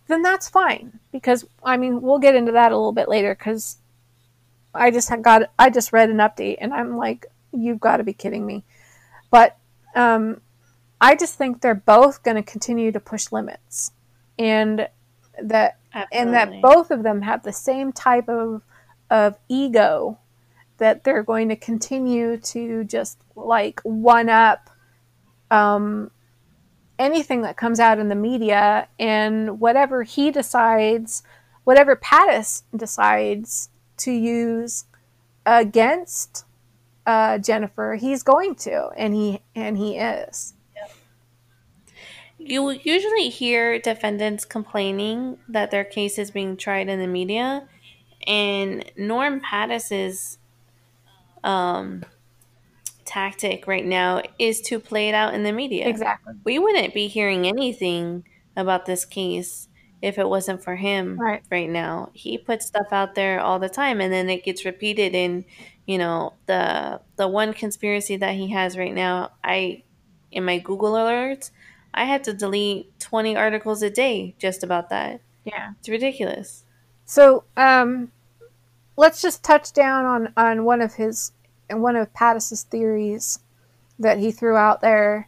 then that's fine. Because I mean we'll get into that a little bit later because I just got I just read an update and I'm like you've got to be kidding me, but um, I just think they're both going to continue to push limits. And that Absolutely. and that both of them have the same type of of ego that they're going to continue to just like one up um, anything that comes out in the media. And whatever he decides whatever Pattis decides to use against uh, Jennifer he's going to and he and he is. You usually hear defendants complaining that their case is being tried in the media, and Norm Pattis's um, tactic right now is to play it out in the media. Exactly. We wouldn't be hearing anything about this case if it wasn't for him right. right now. He puts stuff out there all the time and then it gets repeated in, you know, the the one conspiracy that he has right now. I in my Google alerts, I had to delete 20 articles a day just about that. Yeah. It's ridiculous. So, um, let's just touch down on, on one of his, one of Pattis's theories that he threw out there.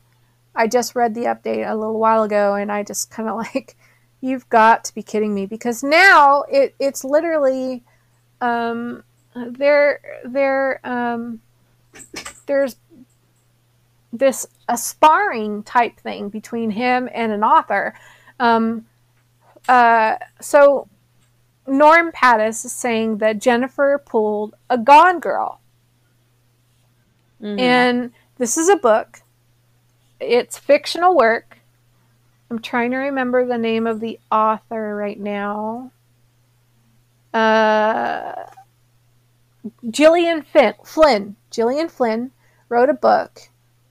I just read the update a little while ago and I just kind of [LAUGHS] like, you've got to be kidding me because now it, it's literally, um, there, there, um, there's this a sparring type thing between him and an author. Um, uh, so Norm Pattis is saying that Jennifer pulled a Gone Girl, mm-hmm. and this is a book. It's fictional work. I'm trying to remember the name of the author right now. Uh, Gillian Flynn. Flynn. Gillian Flynn wrote a book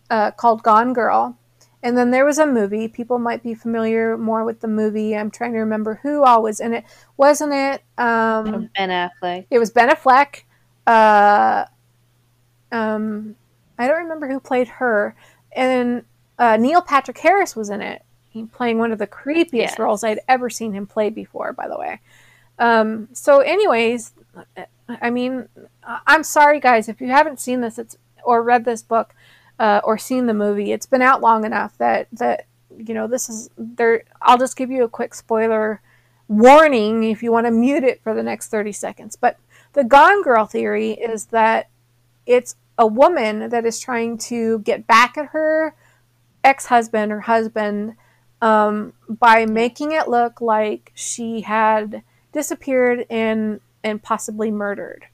uh, called Gone Girl. And then there was a movie. People might be familiar more with the movie. I'm trying to remember who all was in it. Wasn't it? Um, ben Affleck. It was Ben Affleck. Uh, um, I don't remember who played her. And uh, Neil Patrick Harris was in it. He playing one of the creepiest yes. roles I'd ever seen him play before, by the way. Um, so, anyways, I mean, I'm sorry, guys, if you haven't seen this, it's or read this book uh, or seen the movie, it's been out long enough that that you know this is there. I'll just give you a quick spoiler warning if you want to mute it for the next 30 seconds. But the Gone Girl theory is that it's a woman that is trying to get back at her ex husband or husband um, by making it look like she had disappeared and and possibly murdered.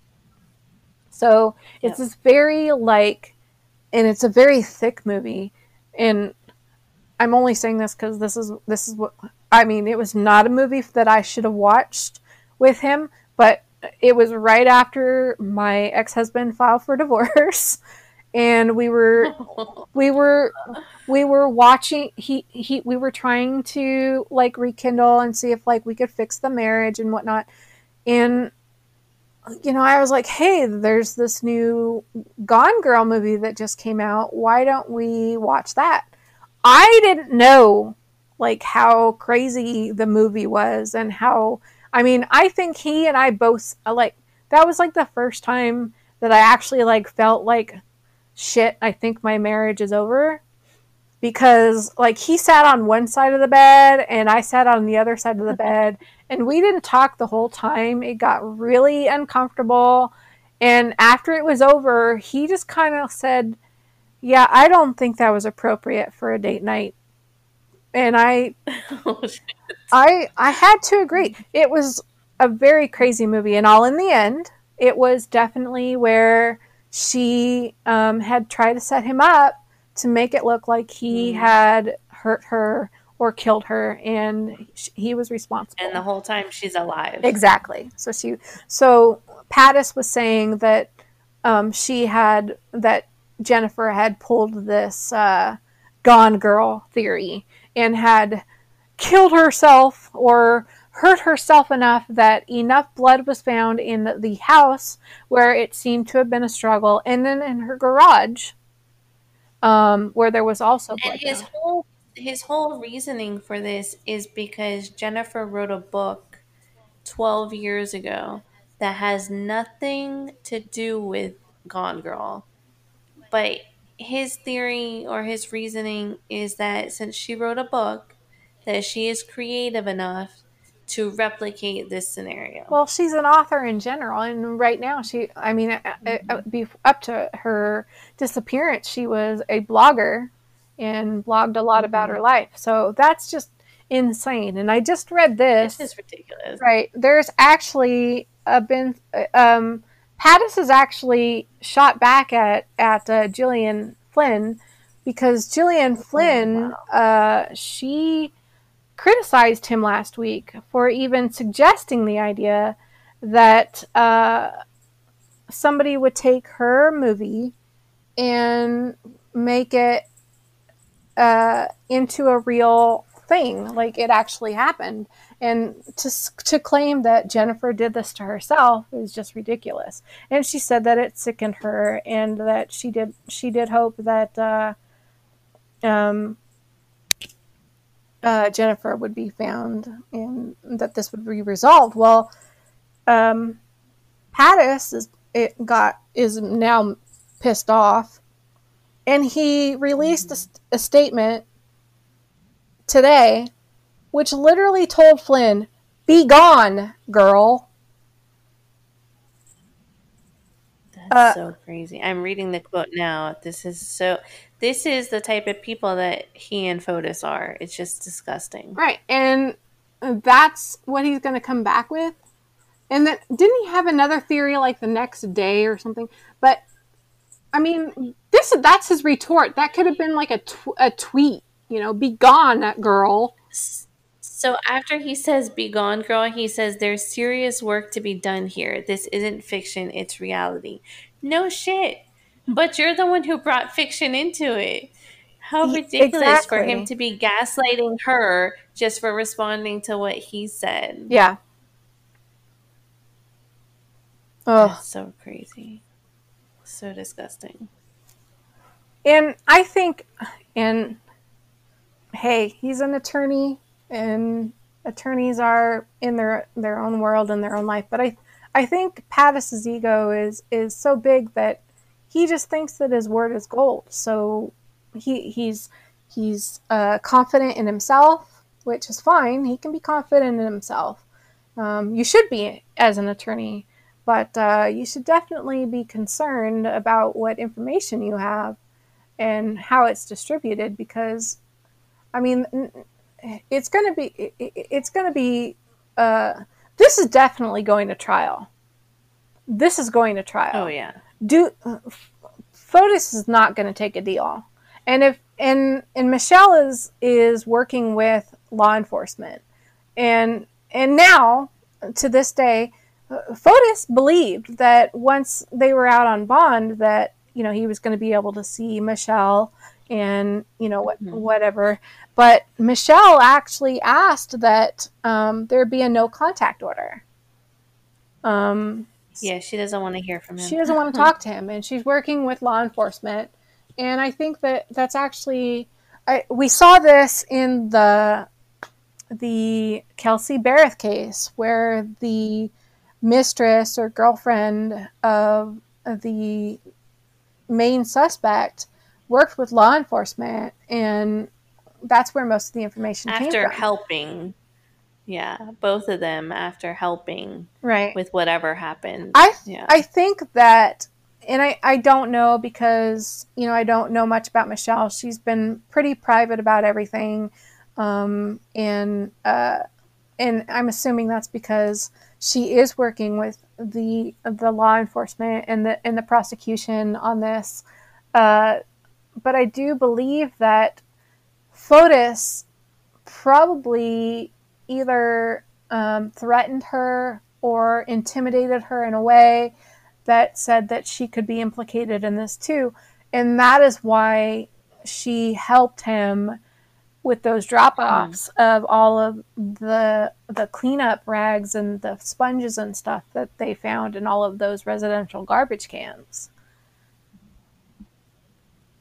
So it's this very like and it's a very thick movie. And I'm only saying this because this is this is what I mean. It was not a movie that I should have watched with him, but it was right after my ex husband filed for divorce, [LAUGHS] and we were we were we were watching. He he we were trying to like rekindle and see if like we could fix the marriage and whatnot, and you know, I was like, hey, there's this new Gone Girl movie that just came out. Why don't we watch that? I didn't know like how crazy the movie was and how I mean, I think he and I both like that was like the first time that I actually like felt like shit, I think my marriage is over because like he sat on one side of the bed and I sat on the other side of the bed and we didn't talk the whole time. It got really uncomfortable. And after it was over, he just kind of said, "Yeah, I don't think that was appropriate for a date night." And I [LAUGHS] oh, I I had to agree. It was a very crazy movie, and all in the end, it was definitely where she um, had tried to set him up to make it look like he mm. had hurt her or killed her, and he was responsible. And the whole time she's alive. Exactly. So she, so Pattis was saying that um, she had that Jennifer had pulled this uh, Gone Girl theory and had killed herself or hurt herself enough that enough blood was found in the house where it seemed to have been a struggle, and then in her garage, um, where there was also blood. And his whole his whole reasoning for this is because Jennifer wrote a book twelve years ago that has nothing to do with Gone Girl, but his theory or his reasoning is that since she wrote a book that she is creative enough to replicate this scenario. Well, she's an author in general, and right now she, I mean, mm-hmm. up to her disappearance, she was a blogger and blogged a lot about her mm-hmm. life. So that's just insane. And I just read this. This is ridiculous. Right. There's actually a been, um, Pattis is actually shot back at, at uh, Gillian Flynn because Gillian oh, Flynn, oh, wow. uh, she criticized him last week for even suggesting the idea that uh, somebody would take her movie and make it uh, into a real thing, like it actually happened. And to to claim that Jennifer did this to herself is just ridiculous. And she said that it sickened her, and that she did she did hope that uh, um, uh, Jennifer would be found and that this would be resolved. Well, um, Pattis is it got is now pissed off, and he released a, a statement today, which literally told Flynn, "Be gone, girl." That's uh, so crazy. I'm reading the quote now. This is so this is the type of people that he and Fotis are. It's just disgusting. Right. And that's what he's going to come back with. And then didn't he have another theory like the next day or something? But I mean, this that's his retort. That could have been like a, tw- a tweet, you know, be gone, that girl. So after he says "be gone, girl," he says there's serious work to be done here. This isn't fiction; it's reality. No shit. But you're the one who brought fiction into it. How ridiculous exactly. for him to be gaslighting her just for responding to what he said. Yeah. Oh, That's so crazy. So disgusting. And I think, and hey, he's an attorney, and attorneys are in their their own world and their own life. But I, I think Pattis's ego is is so big that he just thinks that his word is gold. So he he's he's uh, confident in himself, which is fine. He can be confident in himself. Um, you should be as an attorney, but uh, you should definitely be concerned about what information you have and how it's distributed because, I mean, it's going to be it's going to be uh, this is definitely going to trial. This is going to trial. Oh yeah do Fotis is not going to take a deal, and if and and Michelle is is working with law enforcement, and and now to this day, Fotis believed that once they were out on bond, that you know he was going to be able to see Michelle and you know what mm-hmm. whatever. But Michelle actually asked that um, there be a no contact order. Um, yeah, she doesn't want to hear from him. She doesn't want to talk to him, and she's working with law enforcement. And I think that that's actually I, we saw this in the the Kelsey Berreth case, where the mistress or girlfriend of, the main suspect worked with law enforcement, and that's where most of the information came from. after helping yeah, both of them after helping right with whatever happened. I yeah. I think that and I, I don't know because you know I don't know much about Michelle. She's been pretty private about everything, um, and uh, and I'm assuming that's because she is working with the the law enforcement and the and the prosecution on this. Uh, but I do believe that Fotis probably either um, threatened her or intimidated her in a way that said that she could be implicated in this too. And that is why she helped him with those drop offs mm. of all of the the cleanup rags and the sponges and stuff that they found in all of those residential garbage cans.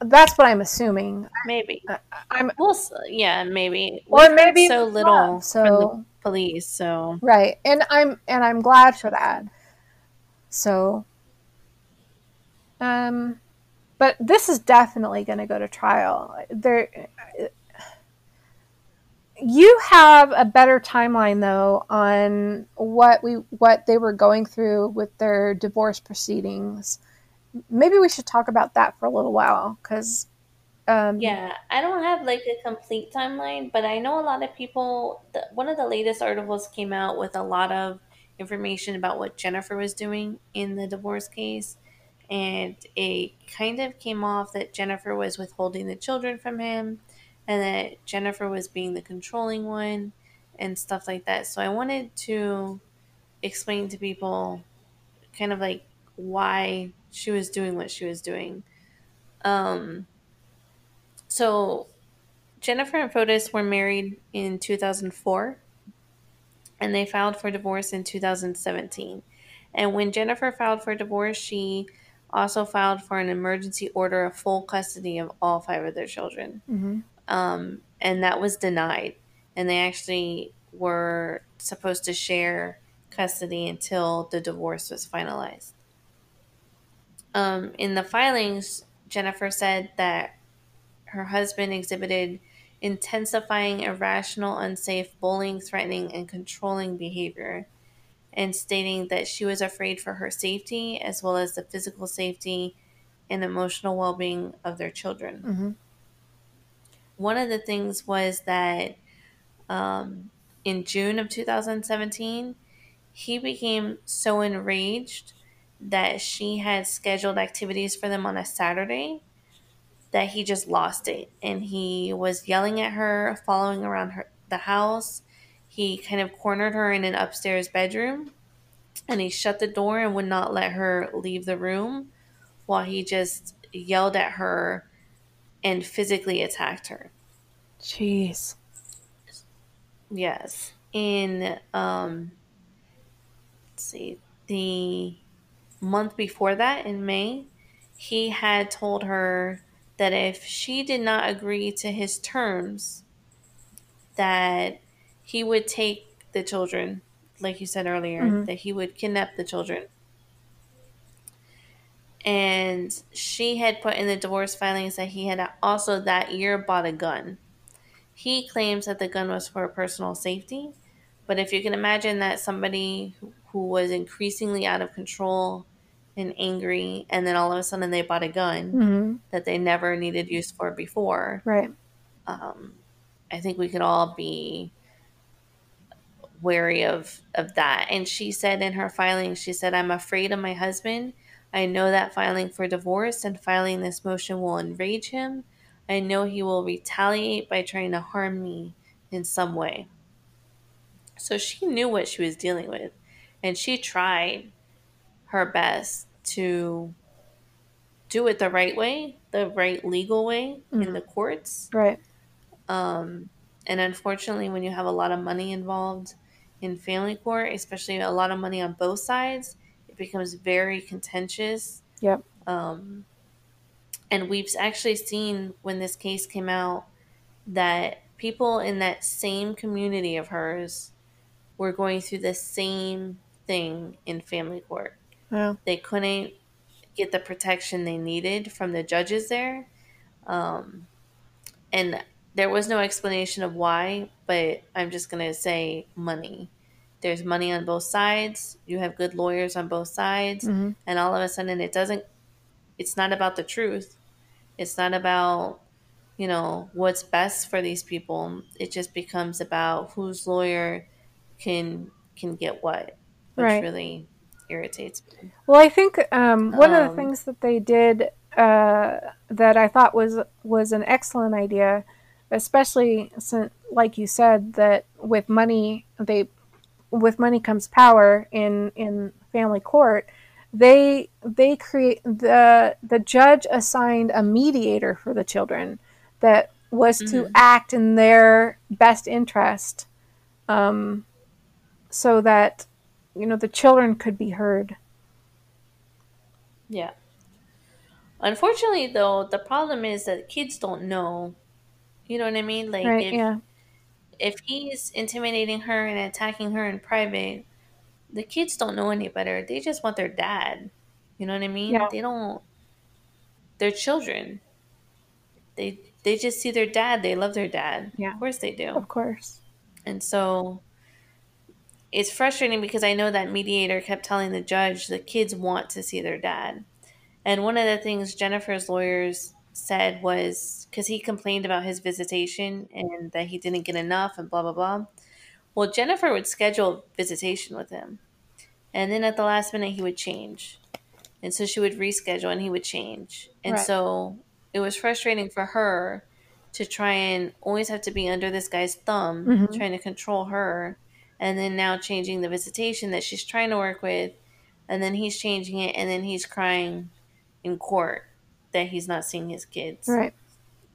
That's what I'm assuming. Maybe. Uh, I'm. Well, yeah, maybe. Or maybe so little so, from the police. So right, and I'm and I'm glad for that. So, um, but this is definitely going to go to trial. There, you have a better timeline though on what we what they were going through with their divorce proceedings. Maybe we should talk about that for a little while because um, yeah i don't have like a complete timeline but i know a lot of people the, one of the latest articles came out with a lot of information about what jennifer was doing in the divorce case and it kind of came off that jennifer was withholding the children from him and that jennifer was being the controlling one and stuff like that so i wanted to explain to people kind of like why she was doing what she was doing. Um, so Jennifer and Fotis were married in 2004 and they filed for divorce in 2017. And when Jennifer filed for divorce, she also filed for an emergency order of full custody of all five of their children. Mm-hmm. Um, and that was denied. And they actually were supposed to share custody until the divorce was finalized. Um, in the filings, Jennifer said that her husband exhibited intensifying irrational, unsafe, bullying, threatening, and controlling behavior, and stating that she was afraid for her safety as well as the physical safety and emotional well being of their children. Mm-hmm. One of the things was that um, in June of 2017, he became so enraged that she had scheduled activities for them on a Saturday that he just lost it and he was yelling at her, following around her the house. He kind of cornered her in an upstairs bedroom and he shut the door and would not let her leave the room while he just yelled at her and physically attacked her. Jeez. Yes. In um let's see the month before that, in May, he had told her that if she did not agree to his terms, that he would take the children, like you said earlier, mm-hmm. that he would kidnap the children. And she had put in the divorce filings that he had also that year bought a gun. He claims that the gun was for personal safety, but if you can imagine that somebody who was increasingly out of control and angry, and then all of a sudden they bought a gun mm-hmm. that they never needed use for before. Right. Um, I think we could all be wary of of that. And she said in her filing, she said, "I'm afraid of my husband. I know that filing for divorce and filing this motion will enrage him. I know he will retaliate by trying to harm me in some way." So she knew what she was dealing with and she tried her best to do it the right way, the right legal way mm-hmm. in the courts. Right. Um, and unfortunately, when you have a lot of money involved in family court, especially a lot of money on both sides, becomes very contentious. Yep. Um, and we've actually seen when this case came out that people in that same community of hers were going through the same thing in family court. Yeah. They couldn't get the protection they needed from the judges there. Um, and there was no explanation of why, but I'm just going to say money. There's money on both sides. You have good lawyers on both sides. Mm-hmm. And all of a sudden, it doesn't, it's not about the truth. It's not about, you know, what's best for these people. It just becomes about whose lawyer can can get what. which right. really irritates me. Well, I think um, one um, of the um, things that they did uh, that I thought was was an excellent idea, especially since, like you said, that with money they with money comes power in in family court. They they create the the judge assigned a mediator for the children that was mm-hmm. to act in their best interest, um, so that you know the children could be heard. Yeah. Unfortunately, though, the problem is that kids don't know. You know what I mean? Like, right, if, yeah. If he's intimidating her and attacking her in private, the kids don't know any better. They just want their dad. You know what I mean? Yeah. They don't. They're children. They they just see their dad. They love their dad. Yeah, of course they do. Of course. And so it's frustrating because I know that mediator kept telling the judge the kids want to see their dad. And one of the things Jennifer's lawyers said was because he complained about his visitation and that he didn't get enough and blah, blah, blah. Well, Jennifer would schedule visitation with him. And then at the last minute, he would change. And so she would reschedule and he would change. And right. so it was frustrating for her to try and always have to be under this guy's thumb, mm-hmm. trying to control her. And then now changing the visitation that she's trying to work with. And then he's changing it. And then he's crying in court that he's not seeing his kids. Right.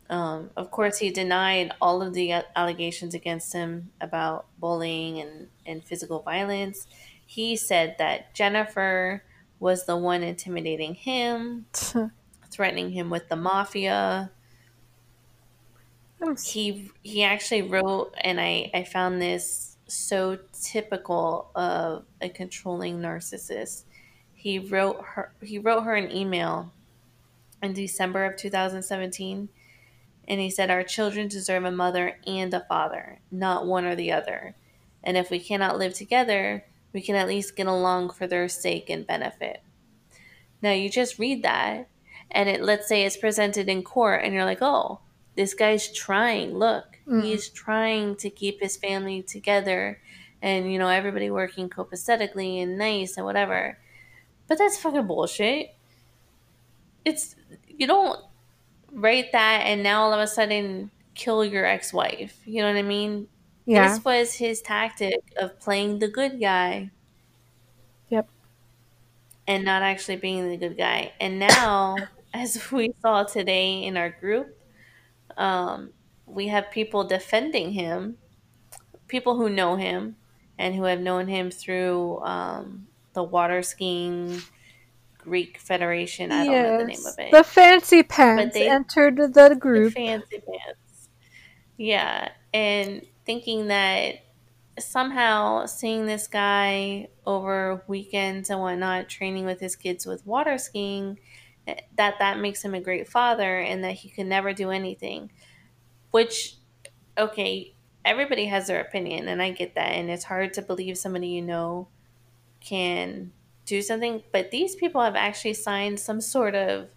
Um, of course, he denied all of the allegations against him about bullying and, and physical violence. He said that Jennifer was the one intimidating him, threatening him with the mafia. He he actually wrote, and I I found this so typical of a controlling narcissist he wrote her he wrote her an email in December of 2017 and he said our children deserve a mother and a father, not one or the other. And if we cannot live together, we can at least get along for their sake and benefit. Now you just read that and it let's say it's presented in court and you're like, "Oh, this guy's trying. Look, mm. he's trying to keep his family together and you know everybody working copacetically and nice and whatever." But that's fucking bullshit. It's you don't write that and now all of a sudden kill your ex-wife. You know what I mean? Yeah. This was his tactic of playing the good guy. Yep. And not actually being the good guy. And now, [LAUGHS] as we saw today in our group, um, we have people defending him, people who know him and who have known him through um, the water skiing Greek Federation. I yes, don't know the name of it. The fancy pants they, entered the group. The fancy pants. Yeah, and thinking that somehow seeing this guy over weekends and whatnot training with his kids with water skiing eh, that that makes him a great father and that he could never do anything which okay everybody has their opinion and i get that and it's hard to believe somebody you know can do something, but these people have actually signed some sort of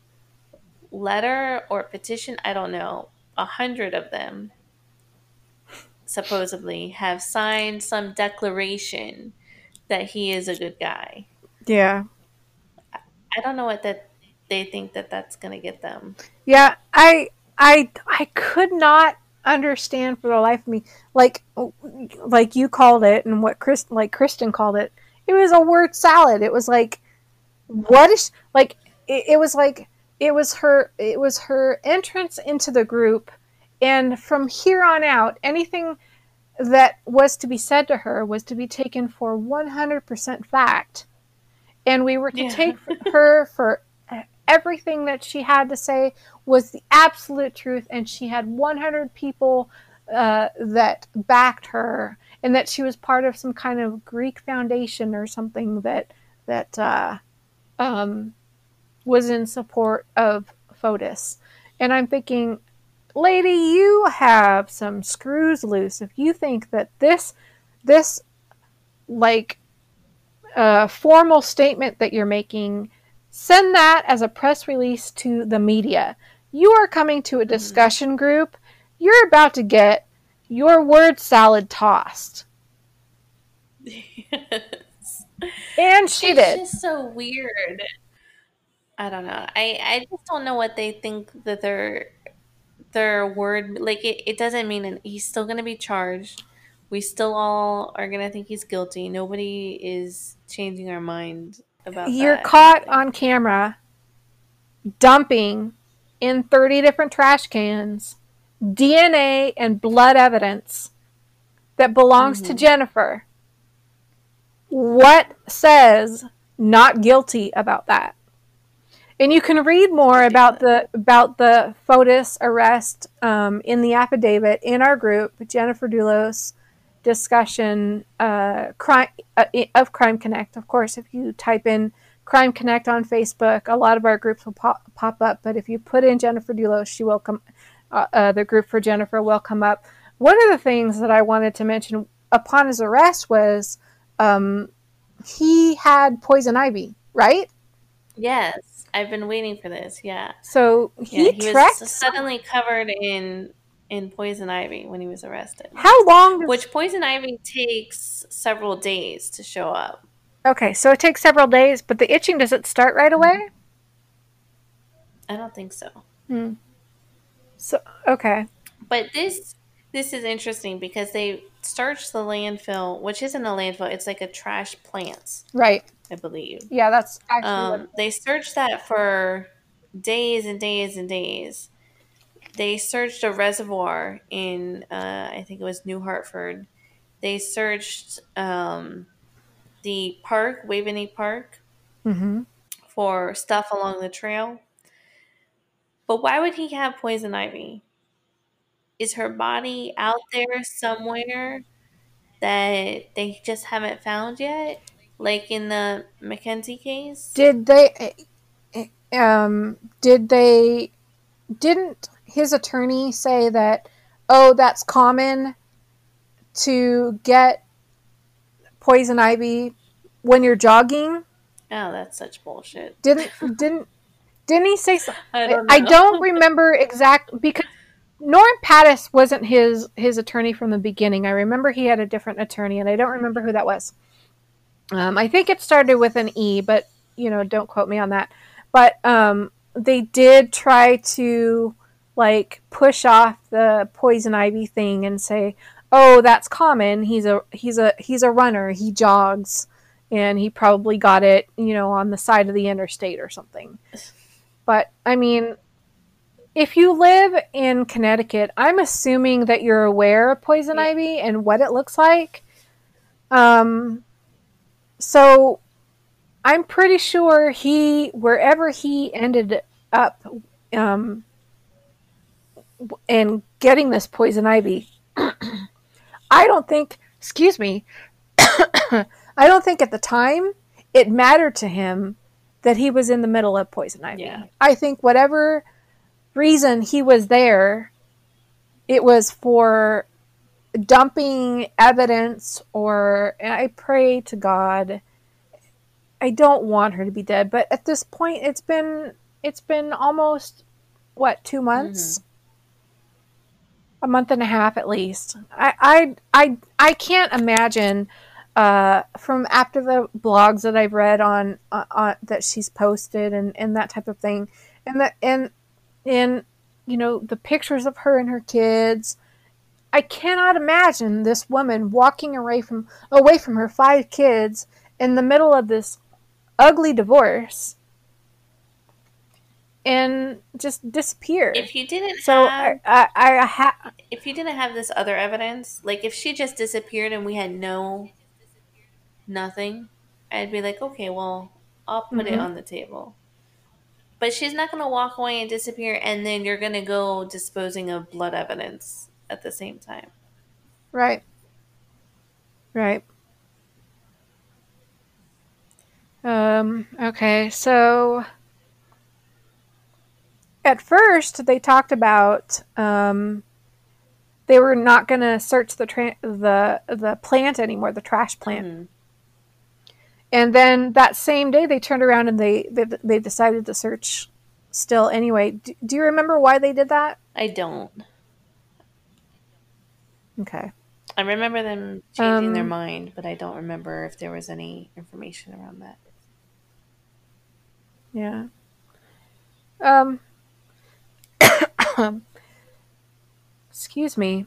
letter or petition. I don't know. A hundred of them supposedly have signed some declaration that he is a good guy. Yeah. I don't know what that they think that that's going to get them. Yeah, I I I could not understand for the life of me like like you called it and what Chris like Kristen called it it was a word salad. It was like, what is like? It, it was like it was her. It was her entrance into the group, and from here on out, anything that was to be said to her was to be taken for 100% fact. And we were to yeah. take her for everything that she had to say was the absolute truth. And she had 100 people uh, that backed her and that she was part of some kind of Greek foundation or something that that uh, um, was in support of Fotis. And I'm thinking, lady, you have some screws loose if you think that this this like uh, formal statement that you're making send that as a press release to the media. You are coming to a mm-hmm. discussion group. You're about to get your word salad tossed. Yes. [LAUGHS] And she it's did. It's just so weird. I don't know. I I just don't know what they think that their their word like it, it doesn't mean and he's still gonna be charged. We still all are gonna think he's guilty. Nobody is changing our mind about You're that. caught on camera dumping in 30 different trash cans DNA and blood evidence that belongs mm-hmm. to Jennifer. What says not guilty about that? And you can read more about the about the Fotis arrest um, in the affidavit in our group, Jennifer Dulos discussion uh, crime uh, of Crime Connect. Of course, if you type in Crime Connect on Facebook, a lot of our groups will pop, pop up. But if you put in Jennifer Dulos, she will come. Uh, uh, the group for Jennifer will come up. One of the things that I wanted to mention upon his arrest was um, he had poison ivy, right? Yes, I've been waiting for this. Yeah. So he, yeah, he was suddenly covered in in poison ivy when he was arrested. How long? Does... Which poison ivy takes several days to show up. Okay, so it takes several days, but the itching does it start right away? I don't think so. Hmm. So okay. But this this is interesting because they searched the landfill, which isn't a landfill; it's like a trash plant, right? I believe. Yeah, that's actually. Um, they searched that for days and days and days. They searched a reservoir in, uh, I think it was New Hartford. They searched um, the park, Waveny Park, mm-hmm. for stuff along the trail. But why would he have poison ivy? is her body out there somewhere that they just haven't found yet? Like in the Mackenzie case? Did they um did they didn't his attorney say that oh that's common to get poison ivy when you're jogging? Oh, that's such bullshit. Didn't didn't didn't he say so? I don't, I don't [LAUGHS] remember exact because Norm Pattis wasn't his his attorney from the beginning. I remember he had a different attorney, and I don't remember who that was. Um, I think it started with an E, but you know, don't quote me on that. But um, they did try to like push off the poison ivy thing and say, "Oh, that's common. He's a he's a he's a runner. He jogs, and he probably got it, you know, on the side of the interstate or something." But I mean, if you live in Connecticut, I'm assuming that you're aware of poison yeah. ivy and what it looks like. Um, so I'm pretty sure he, wherever he ended up, um, and getting this poison ivy, [CLEARS THROAT] I don't think, excuse me, [COUGHS] I don't think at the time it mattered to him that he was in the middle of poison ivy. Yeah. I think whatever reason he was there, it was for dumping evidence or I pray to God I don't want her to be dead, but at this point it's been it's been almost what, 2 months? Mm-hmm. A month and a half at least. I I I, I can't imagine uh, from after the blogs that I've read on, uh, on that she's posted and, and that type of thing, and that and and you know the pictures of her and her kids. I cannot imagine this woman walking away from away from her five kids in the middle of this ugly divorce and just disappear. If you didn't so have, I, I, I ha- if you didn't have this other evidence like if she just disappeared and we had no nothing i'd be like okay well i'll put mm-hmm. it on the table but she's not going to walk away and disappear, and then you're going to go disposing of blood evidence at the same time. Right. Right. Um, okay, so at first they talked about um, they were not going to search the tra- the the plant anymore, the trash plant. Mm-hmm. And then that same day, they turned around and they they, they decided to search still. Anyway, do, do you remember why they did that? I don't. Okay. I remember them changing um, their mind, but I don't remember if there was any information around that. Yeah. Um. [COUGHS] excuse me.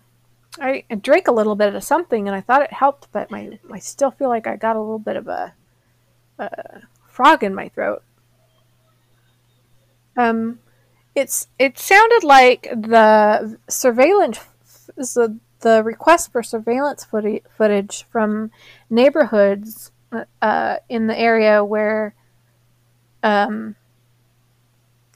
I drank a little bit of something and I thought it helped, but my I still feel like I got a little bit of a, a frog in my throat. Um, it's it sounded like the surveillance the the request for surveillance footage footage from neighborhoods uh, in the area where um,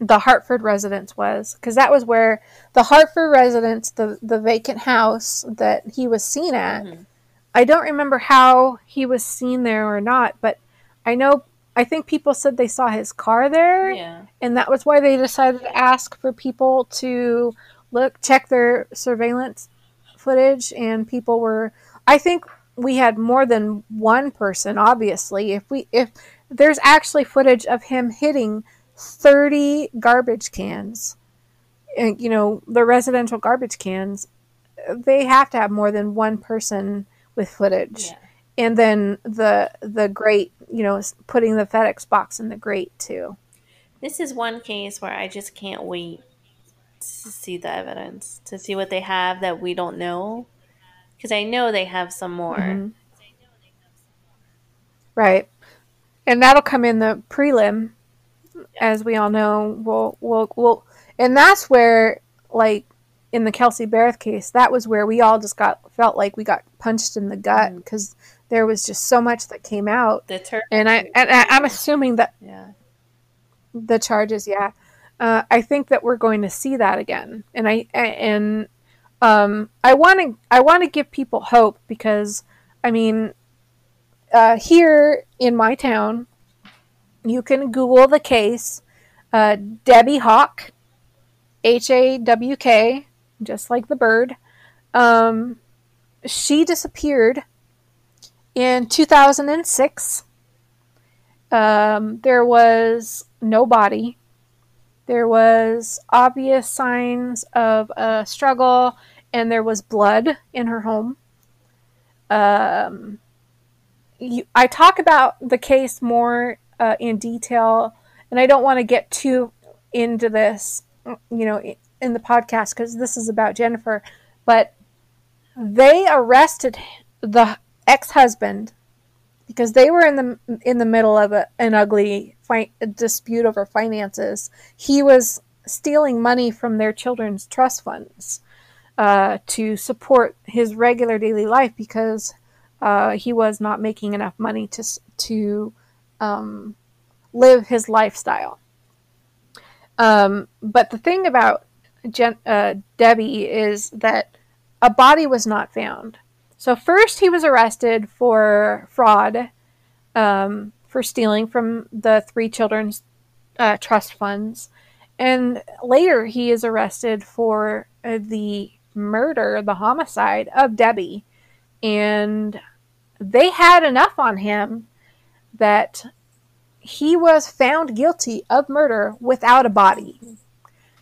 the Hartford residence was, because that was where the Hartford residence, the the vacant house that he was seen at. Mm-hmm. I don't remember how he was seen there or not, but I know I think people said they saw his car there, yeah. and that was why they decided to ask for people to look check their surveillance footage, and people were. I think we had more than one person. Obviously, if we if there's actually footage of him hitting 30 garbage cans. And, you know, the residential garbage cans, they have to have more than one person with footage. Yeah. And then the the grate, you know, putting the FedEx box in the grate too. This is one case where I just can't wait to see the evidence, to see what they have that we don't know. Because I know they have some more. Mm-hmm. Right. And that'll come in the prelim as we all know, will will will, and that's where like in the Kelsey Berreth case, that was where we all just got felt like we got punched in the gut because mm. There was just so much that came out. The and I and I, am assuming that yeah, the charges, yeah. Uh, I think that we're going to see that again, and I and um, I want to I want to give people hope because I mean, uh, here in my town, you can Google the case. Uh, Debbie Hawk, H A W K, just like the bird. Um, she disappeared in 2006. Um, there was no body. There was obvious signs of a struggle, and there was blood in her home. Um, you, I talk about the case more uh, in detail, and I don't want to get too into this, you know, in the podcast because this is about Jennifer, but they arrested the ex-husband because they were in the in the middle of a, an ugly fi- dispute over finances. He was stealing money from their children's trust funds uh, to support his regular daily life because uh, he was not making enough money to to um, live his lifestyle. Um, but the thing about Jen, uh, Debbie is that a body was not found. So first he was arrested for fraud, um, for stealing from the three children's uh, trust funds, and later he is arrested for uh, the murder, the homicide of Debbie, and they had enough on him that he was found guilty of murder without a body.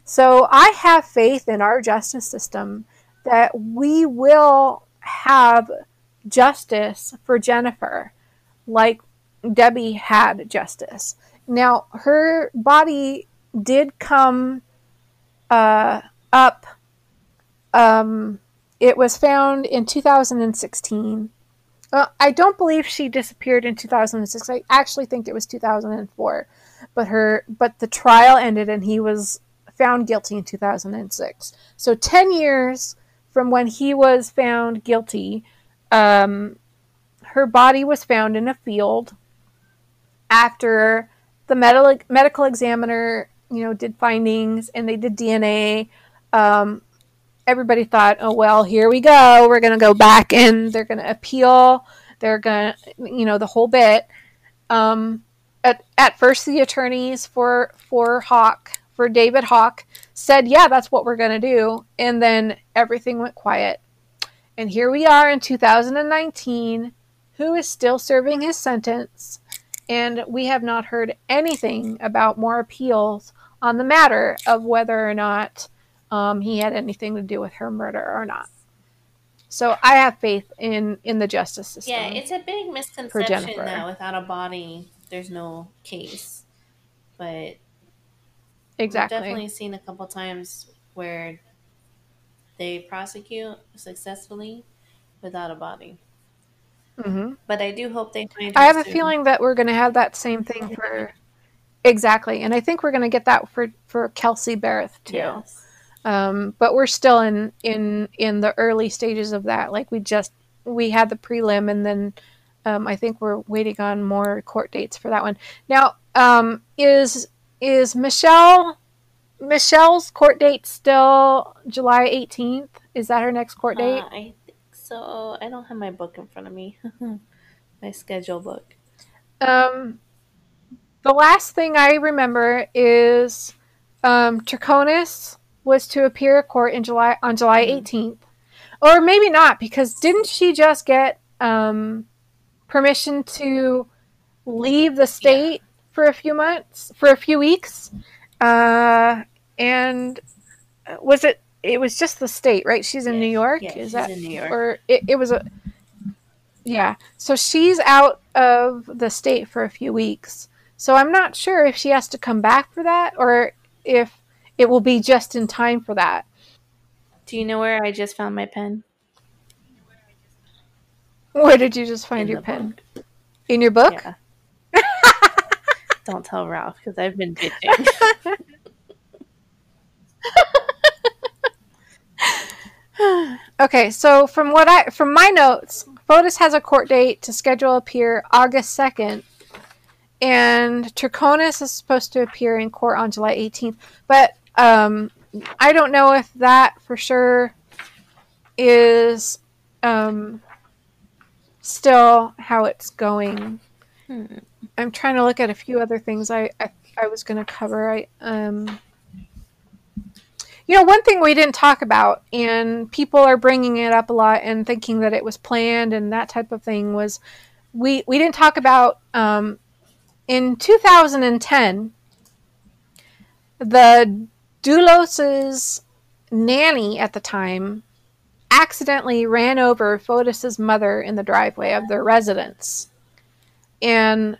So I have faith in our justice system that we will have justice for Jennifer like Debbie had justice. Now, her body did come uh, up. Um, it was found in 2016 uh, I don't believe she disappeared in 2006. I actually think it was 2004. But her but the trial ended and he was found guilty in 2006. So 10 years from when he was found guilty, um, her body was found in a field after the medical medical examiner, you know, did findings and they did DNA. Um, everybody thought, oh, well, here we go. We're going to go back and they're going to appeal. They're going to, you know, the whole bit. Um, at, at first, the attorneys for, for Hawk, for David Hawk, said, yeah, that's what we're going to do. And then everything went quiet. And here we are in 2019. Who is still serving his sentence? And we have not heard anything about more appeals on the matter of whether or not um, he had anything to do with her murder or not. So I have faith in in the justice system. Yeah, it's a big misconception that without a body, there's no case. But exactly, I've definitely seen a couple times where they prosecute successfully without a body. Mm-hmm. But I do hope they find. I have soon. a feeling that we're going to have that same thing for exactly, and I think we're going to get that for for Kelsey Berreth too. Yes. Um, but we're still in in in the early stages of that. Like we just we had the prelim, and then um, I think we're waiting on more court dates for that one. Now, um, is is Michelle Michelle's court date still July eighteenth? Is that her next court date? Uh, I think so. I don't have my book in front of me. [LAUGHS] my schedule book. Um, the last thing I remember is um, Troconis was to appear at court in July on July 18th, mm-hmm. or maybe not because didn't she just get um, permission to leave the state yeah. For a few months, for a few weeks, uh, and was it? It was just the state, right? She's in. New York. Is that in New York, or it, it was a yeah. So she's out of the state for a few weeks. So I'm not sure if she has to come back for that or if it will be just in time for that. Do you know where I just found my pen? Where did you just find in your pen? Book. In your book? Yeah. Don't tell Ralph because I've been bitching. [LAUGHS] okay, so from what I from my notes, Fotis has a court date to schedule appear August second, and Troconis is supposed to appear in court on July eighteenth. But um, I don't know if that for sure is um, still how it's going. Hmm. I'm trying to look at a few other things I I, I was going to cover. I um, you know, one thing we didn't talk about, and people are bringing it up a lot and thinking that it was planned and that type of thing, was we we didn't talk about um, in 2010 the Dulos's nanny at the time accidentally ran over Fotis's mother in the driveway of their residence. And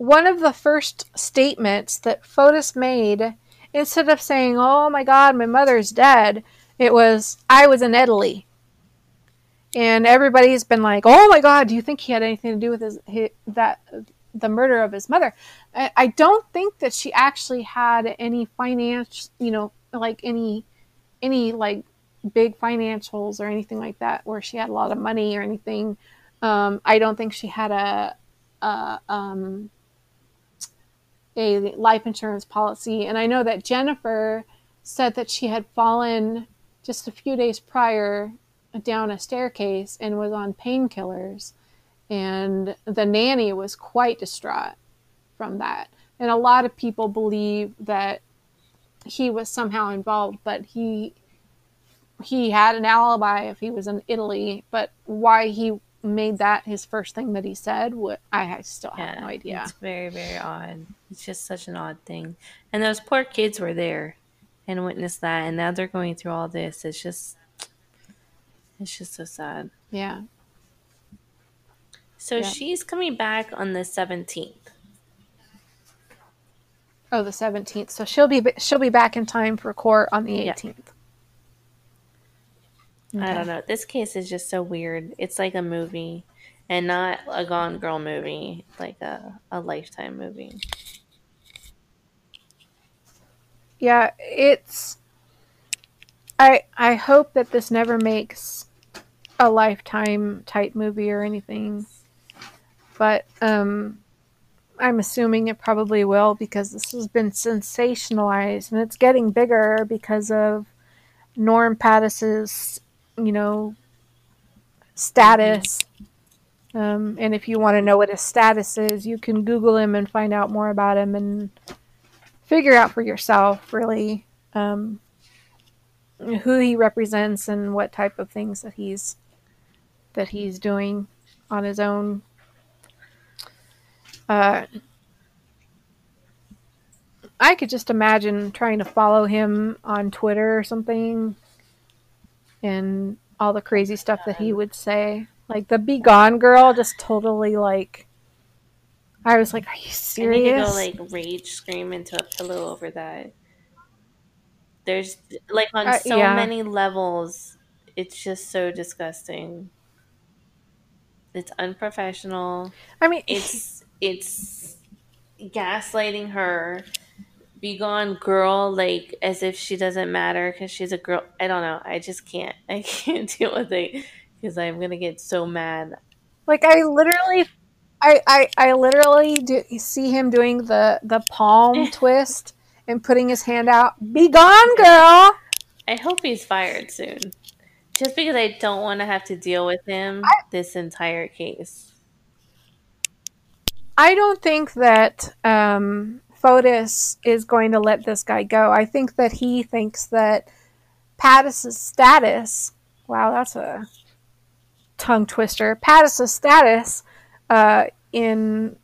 one of the first statements that Fotis made instead of saying, "Oh my God, my mother's dead," it was, "I was in Italy." And everybody's been like, "Oh my God, do you think he had anything to do with his, his that the murder of his mother?" I, don't think that she actually had any finance, you know, like any any like big financials or anything like that, where she had a lot of money or anything. Um, I don't think she had a, a um, a life insurance policy. And I know that Jennifer said that she had fallen just a few days prior down a staircase and was on painkillers. And the nanny was quite distraught from that. And a lot of people believe that he was somehow involved, but he he had an alibi if he was in Italy, but why he made that his first thing that he said, what I still have yeah, no idea. It's very, very odd. It's just such an odd thing. And those poor kids were there and witnessed that, and now they're going through all this. It's just, it's just so sad. Yeah. So yeah. she's coming back on the seventeenth. Oh, the seventeenth. So she'll be she'll be back in time for court on the eighteenth. Okay. I don't know. This case is just so weird. It's like a movie and not a Gone Girl movie, like a, a Lifetime movie. Yeah, it's. I I hope that this never makes a Lifetime type movie or anything, but um, I'm assuming it probably will because this has been sensationalized and it's getting bigger because of Norm Pattis's you know, status. Um, and if you want to know what his status is, you can Google him and find out more about him and figure out for yourself, really, um, who he represents and what type of things that he's that he's doing on his own. Uh, I could just imagine trying to follow him on Twitter or something and all the crazy stuff that he would say. Like the "Be Gone" girl, just totally like. I was like, "Are you serious?" I need to go like rage scream into a pillow over that. There's like on uh, so yeah. many levels, it's just so disgusting. It's unprofessional. I mean, [LAUGHS] it's it's gaslighting her. Be gone, girl, like as if she doesn't matter because she's a girl. I don't know. I just can't. [LAUGHS] I can't deal with it because I'm gonna get so mad. Like I literally, I I, I literally do see him doing the the palm twist and putting his hand out. Be gone, girl. I hope he's fired soon. Just because I don't want to have to deal with him I, this entire case. I don't think that um, Fotis is going to let this guy go. I think that he thinks that Pattis's status. Wow, that's a tongue twister. Pattis's status uh, in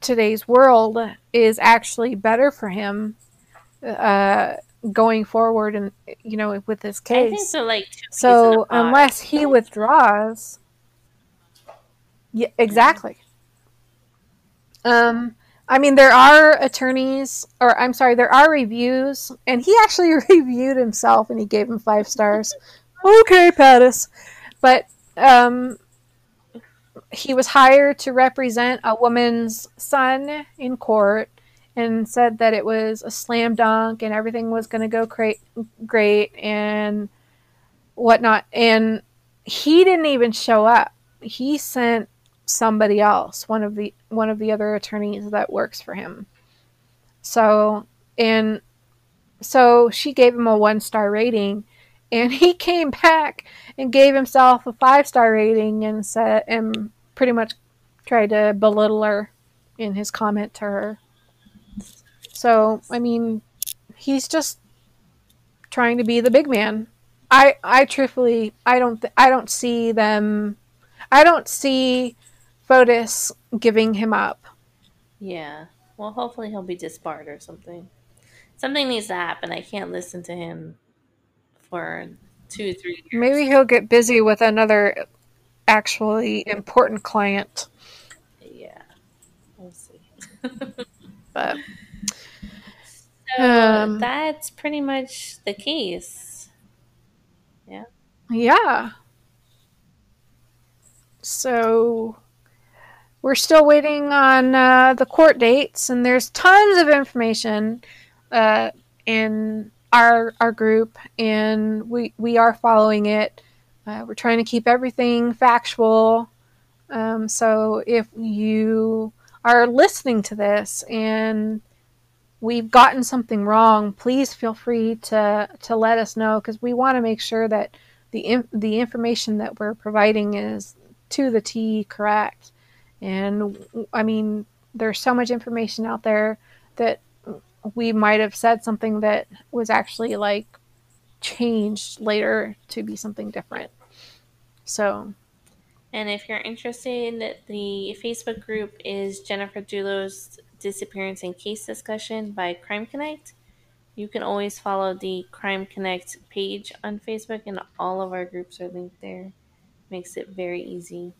today's world is actually better for him uh, going forward and you know with this case. so. Like so, unless he withdraws, yeah, exactly. Um, I mean, there are attorneys, or I'm sorry, there are reviews, and he actually [LAUGHS] reviewed himself and he gave him five stars. okay, Pattis, but um, he was hired to represent a woman's son in court and said that it was a slam dunk and everything was going to go great, great and whatnot. And he didn't even show up. He sent somebody else, one of the one of the other attorneys that works for him. So and so she gave him a one star rating, and [LAUGHS] he came back and gave himself a five star rating and said and pretty much tried to belittle her in his comment to her. So, I mean, he's just trying to be the big man. I I truthfully I don't th- I don't see them I don't see Fotis giving him up. Yeah. Well, hopefully he'll be disbarred or something. Something needs to happen. I can't listen to him for two, three years. Maybe he'll get busy with another actually important client. Yeah. We'll see. [LAUGHS] but so um, that's pretty much the case. Yeah. Yeah. So we're still waiting on uh, the court dates, and there's tons of information uh, in our our group, and we we are following it. Uh, we're trying to keep everything factual. Um, so if you are listening to this and we've gotten something wrong, please feel free to to let us know because we want to make sure that the the information that we're providing is to the T correct. And I mean, there's so much information out there that we might have said something that was actually like changed later to be something different. So, and if you're interested, the Facebook group is Jennifer Dulos Disappearance and Case Discussion by Crime Connect. You can always follow the Crime Connect page on Facebook, and all of our groups are linked there. Makes it very easy.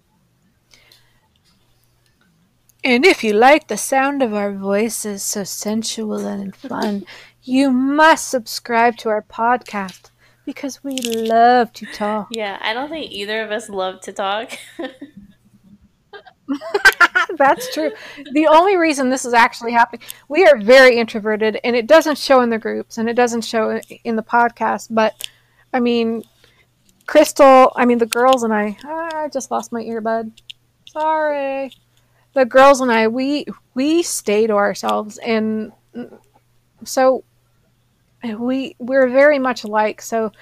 And if you like the sound of our voices, so sensual and fun, you must subscribe to our podcast because we love to talk. Yeah, I don't think either of us love to talk. [LAUGHS] That's true. The only reason this is actually happening, we are very introverted, and it doesn't show in the groups, and it doesn't show in the podcast. But I mean, Crystal, I mean, the girls and I, I just lost my earbud. Sorry. The girls and I, we we stay to ourselves, and so we we're very much alike. So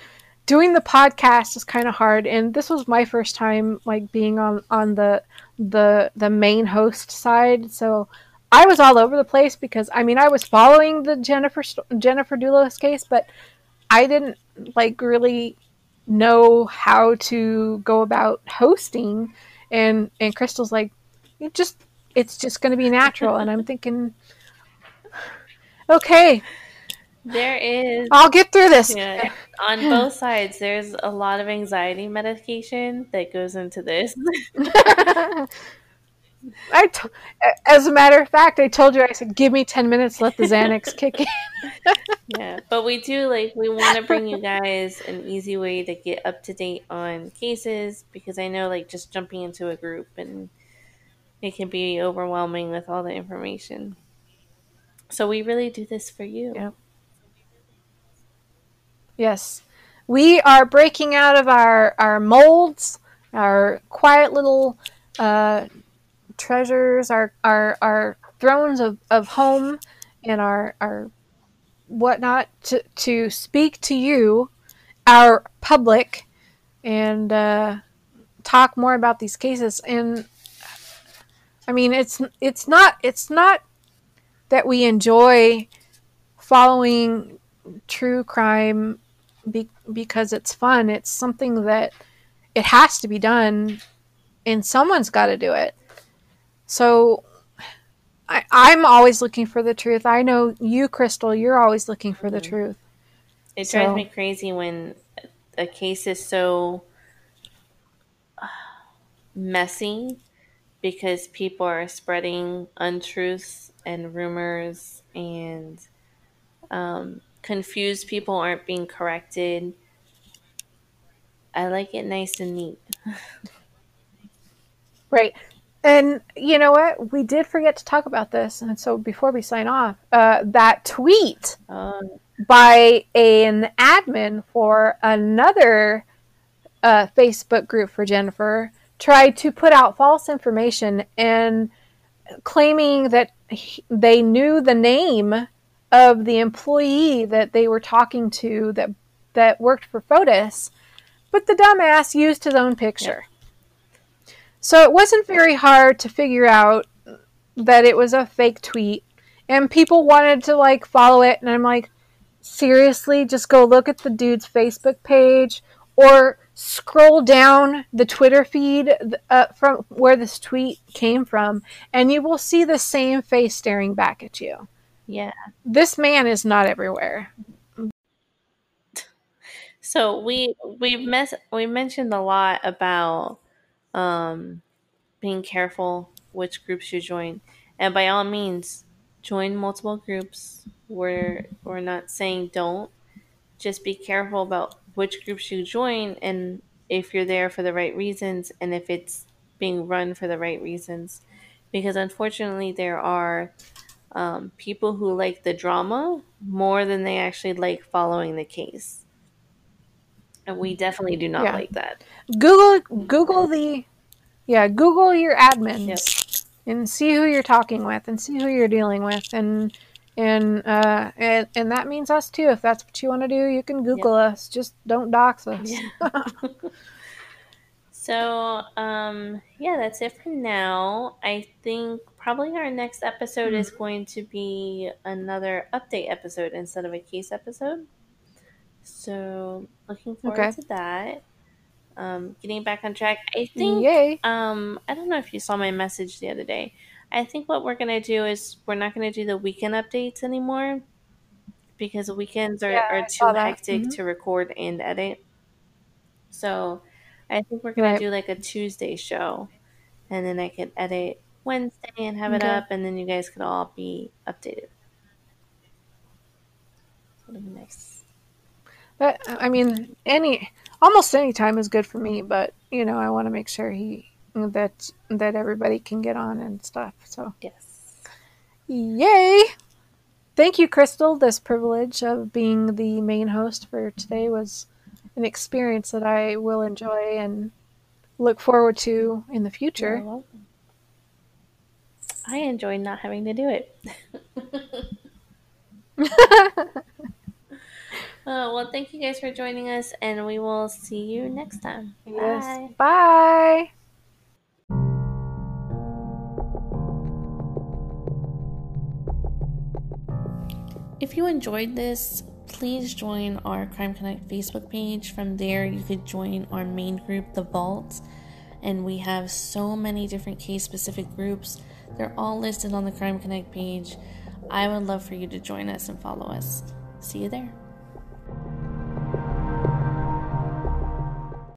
doing the podcast is kind of hard, and this was my first time like being on on the the the main host side. So I was all over the place because I mean I was following the Jennifer Jennifer Dulos case, but I didn't like really know how to go about hosting. And and Crystal's like, you just it's just going to be natural, and I'm thinking, okay, there is. I'll get through this. Yeah. on both sides, there's a lot of anxiety medication that goes into this. [LAUGHS] I, t- as a matter of fact, I told you I said, "Give me ten minutes, let the Xanax [LAUGHS] kick in." yeah, but we do like we want to bring you guys an easy way to get up to date on cases because I know like just jumping into a group and it can be overwhelming with all the information. So we really do this for you. Yes. We are breaking out of our, our molds, our quiet little uh, treasures, our, our, our thrones of, of home, and our, our whatnot to, to speak to you, our public, and uh, talk more about these cases. And I mean, it's it's not it's not that we enjoy following true crime be, because it's fun. It's something that it has to be done, and someone's got to do it. So I, I'm always looking for the truth. I know you, Crystal, you're always looking for the mm-hmm. truth. It so. drives me crazy when a case is so messy because people are spreading untruths and rumors and um, confused people aren't being corrected. I like it nice and neat. [LAUGHS] right. And you know what? We did forget to talk about this. And so before we sign off, uh, that tweet um, by an admin for another uh, Facebook group for Jennifer tried to put out false information and claiming that he, they knew the name of the employee that they were talking to that that worked for Fotis, but the dumbass used his own picture. So it wasn't very hard to figure out that it was a fake tweet, and people wanted to like follow it, and I'm like, seriously, just go look at the dude's Facebook page or scroll down the Twitter feed uh, from where this tweet came from, and you will see the same face staring back at you. Yeah. This man is not everywhere. So we we've mes- we mentioned a lot about um, being careful which groups you join, and by all means, join multiple groups. We're we're not saying don't. Just be careful about which groups you join and if you're there for the right reasons and if it's being run for the right reasons. Because unfortunately, there are um, people who like the drama more than they actually like following the case. And we definitely do not yeah. like that. Google Google the yeah, Google your admins yep. and see who you're talking with and see who you're dealing with and and uh, and and that means us too. If that's what you want to do, you can Google yep. us. Just don't dox us. Yeah. [LAUGHS] so um, yeah, that's it for now. I think probably our next episode mm-hmm. is going to be another update episode instead of a case episode. So looking forward okay. to that. Um, getting back on track. I think. Yay. Um, I don't know if you saw my message the other day. I think what we're gonna do is we're not gonna do the weekend updates anymore because weekends are, yeah, are too hectic mm-hmm. to record and edit. So I think we're gonna right. do like a Tuesday show, and then I could edit Wednesday and have okay. it up, and then you guys could all be updated. That'd be nice. But I mean, any almost any time is good for me, but you know, I want to make sure he that that everybody can get on and stuff. So yes, yay! Thank you, Crystal. This privilege of being the main host for today was an experience that I will enjoy and look forward to in the future. I enjoy not having to do it. [LAUGHS] Uh, well, thank you guys for joining us, and we will see you next time. Yes. Bye. Bye. If you enjoyed this, please join our Crime Connect Facebook page. From there, you could join our main group, The Vault. And we have so many different case specific groups. They're all listed on the Crime Connect page. I would love for you to join us and follow us. See you there.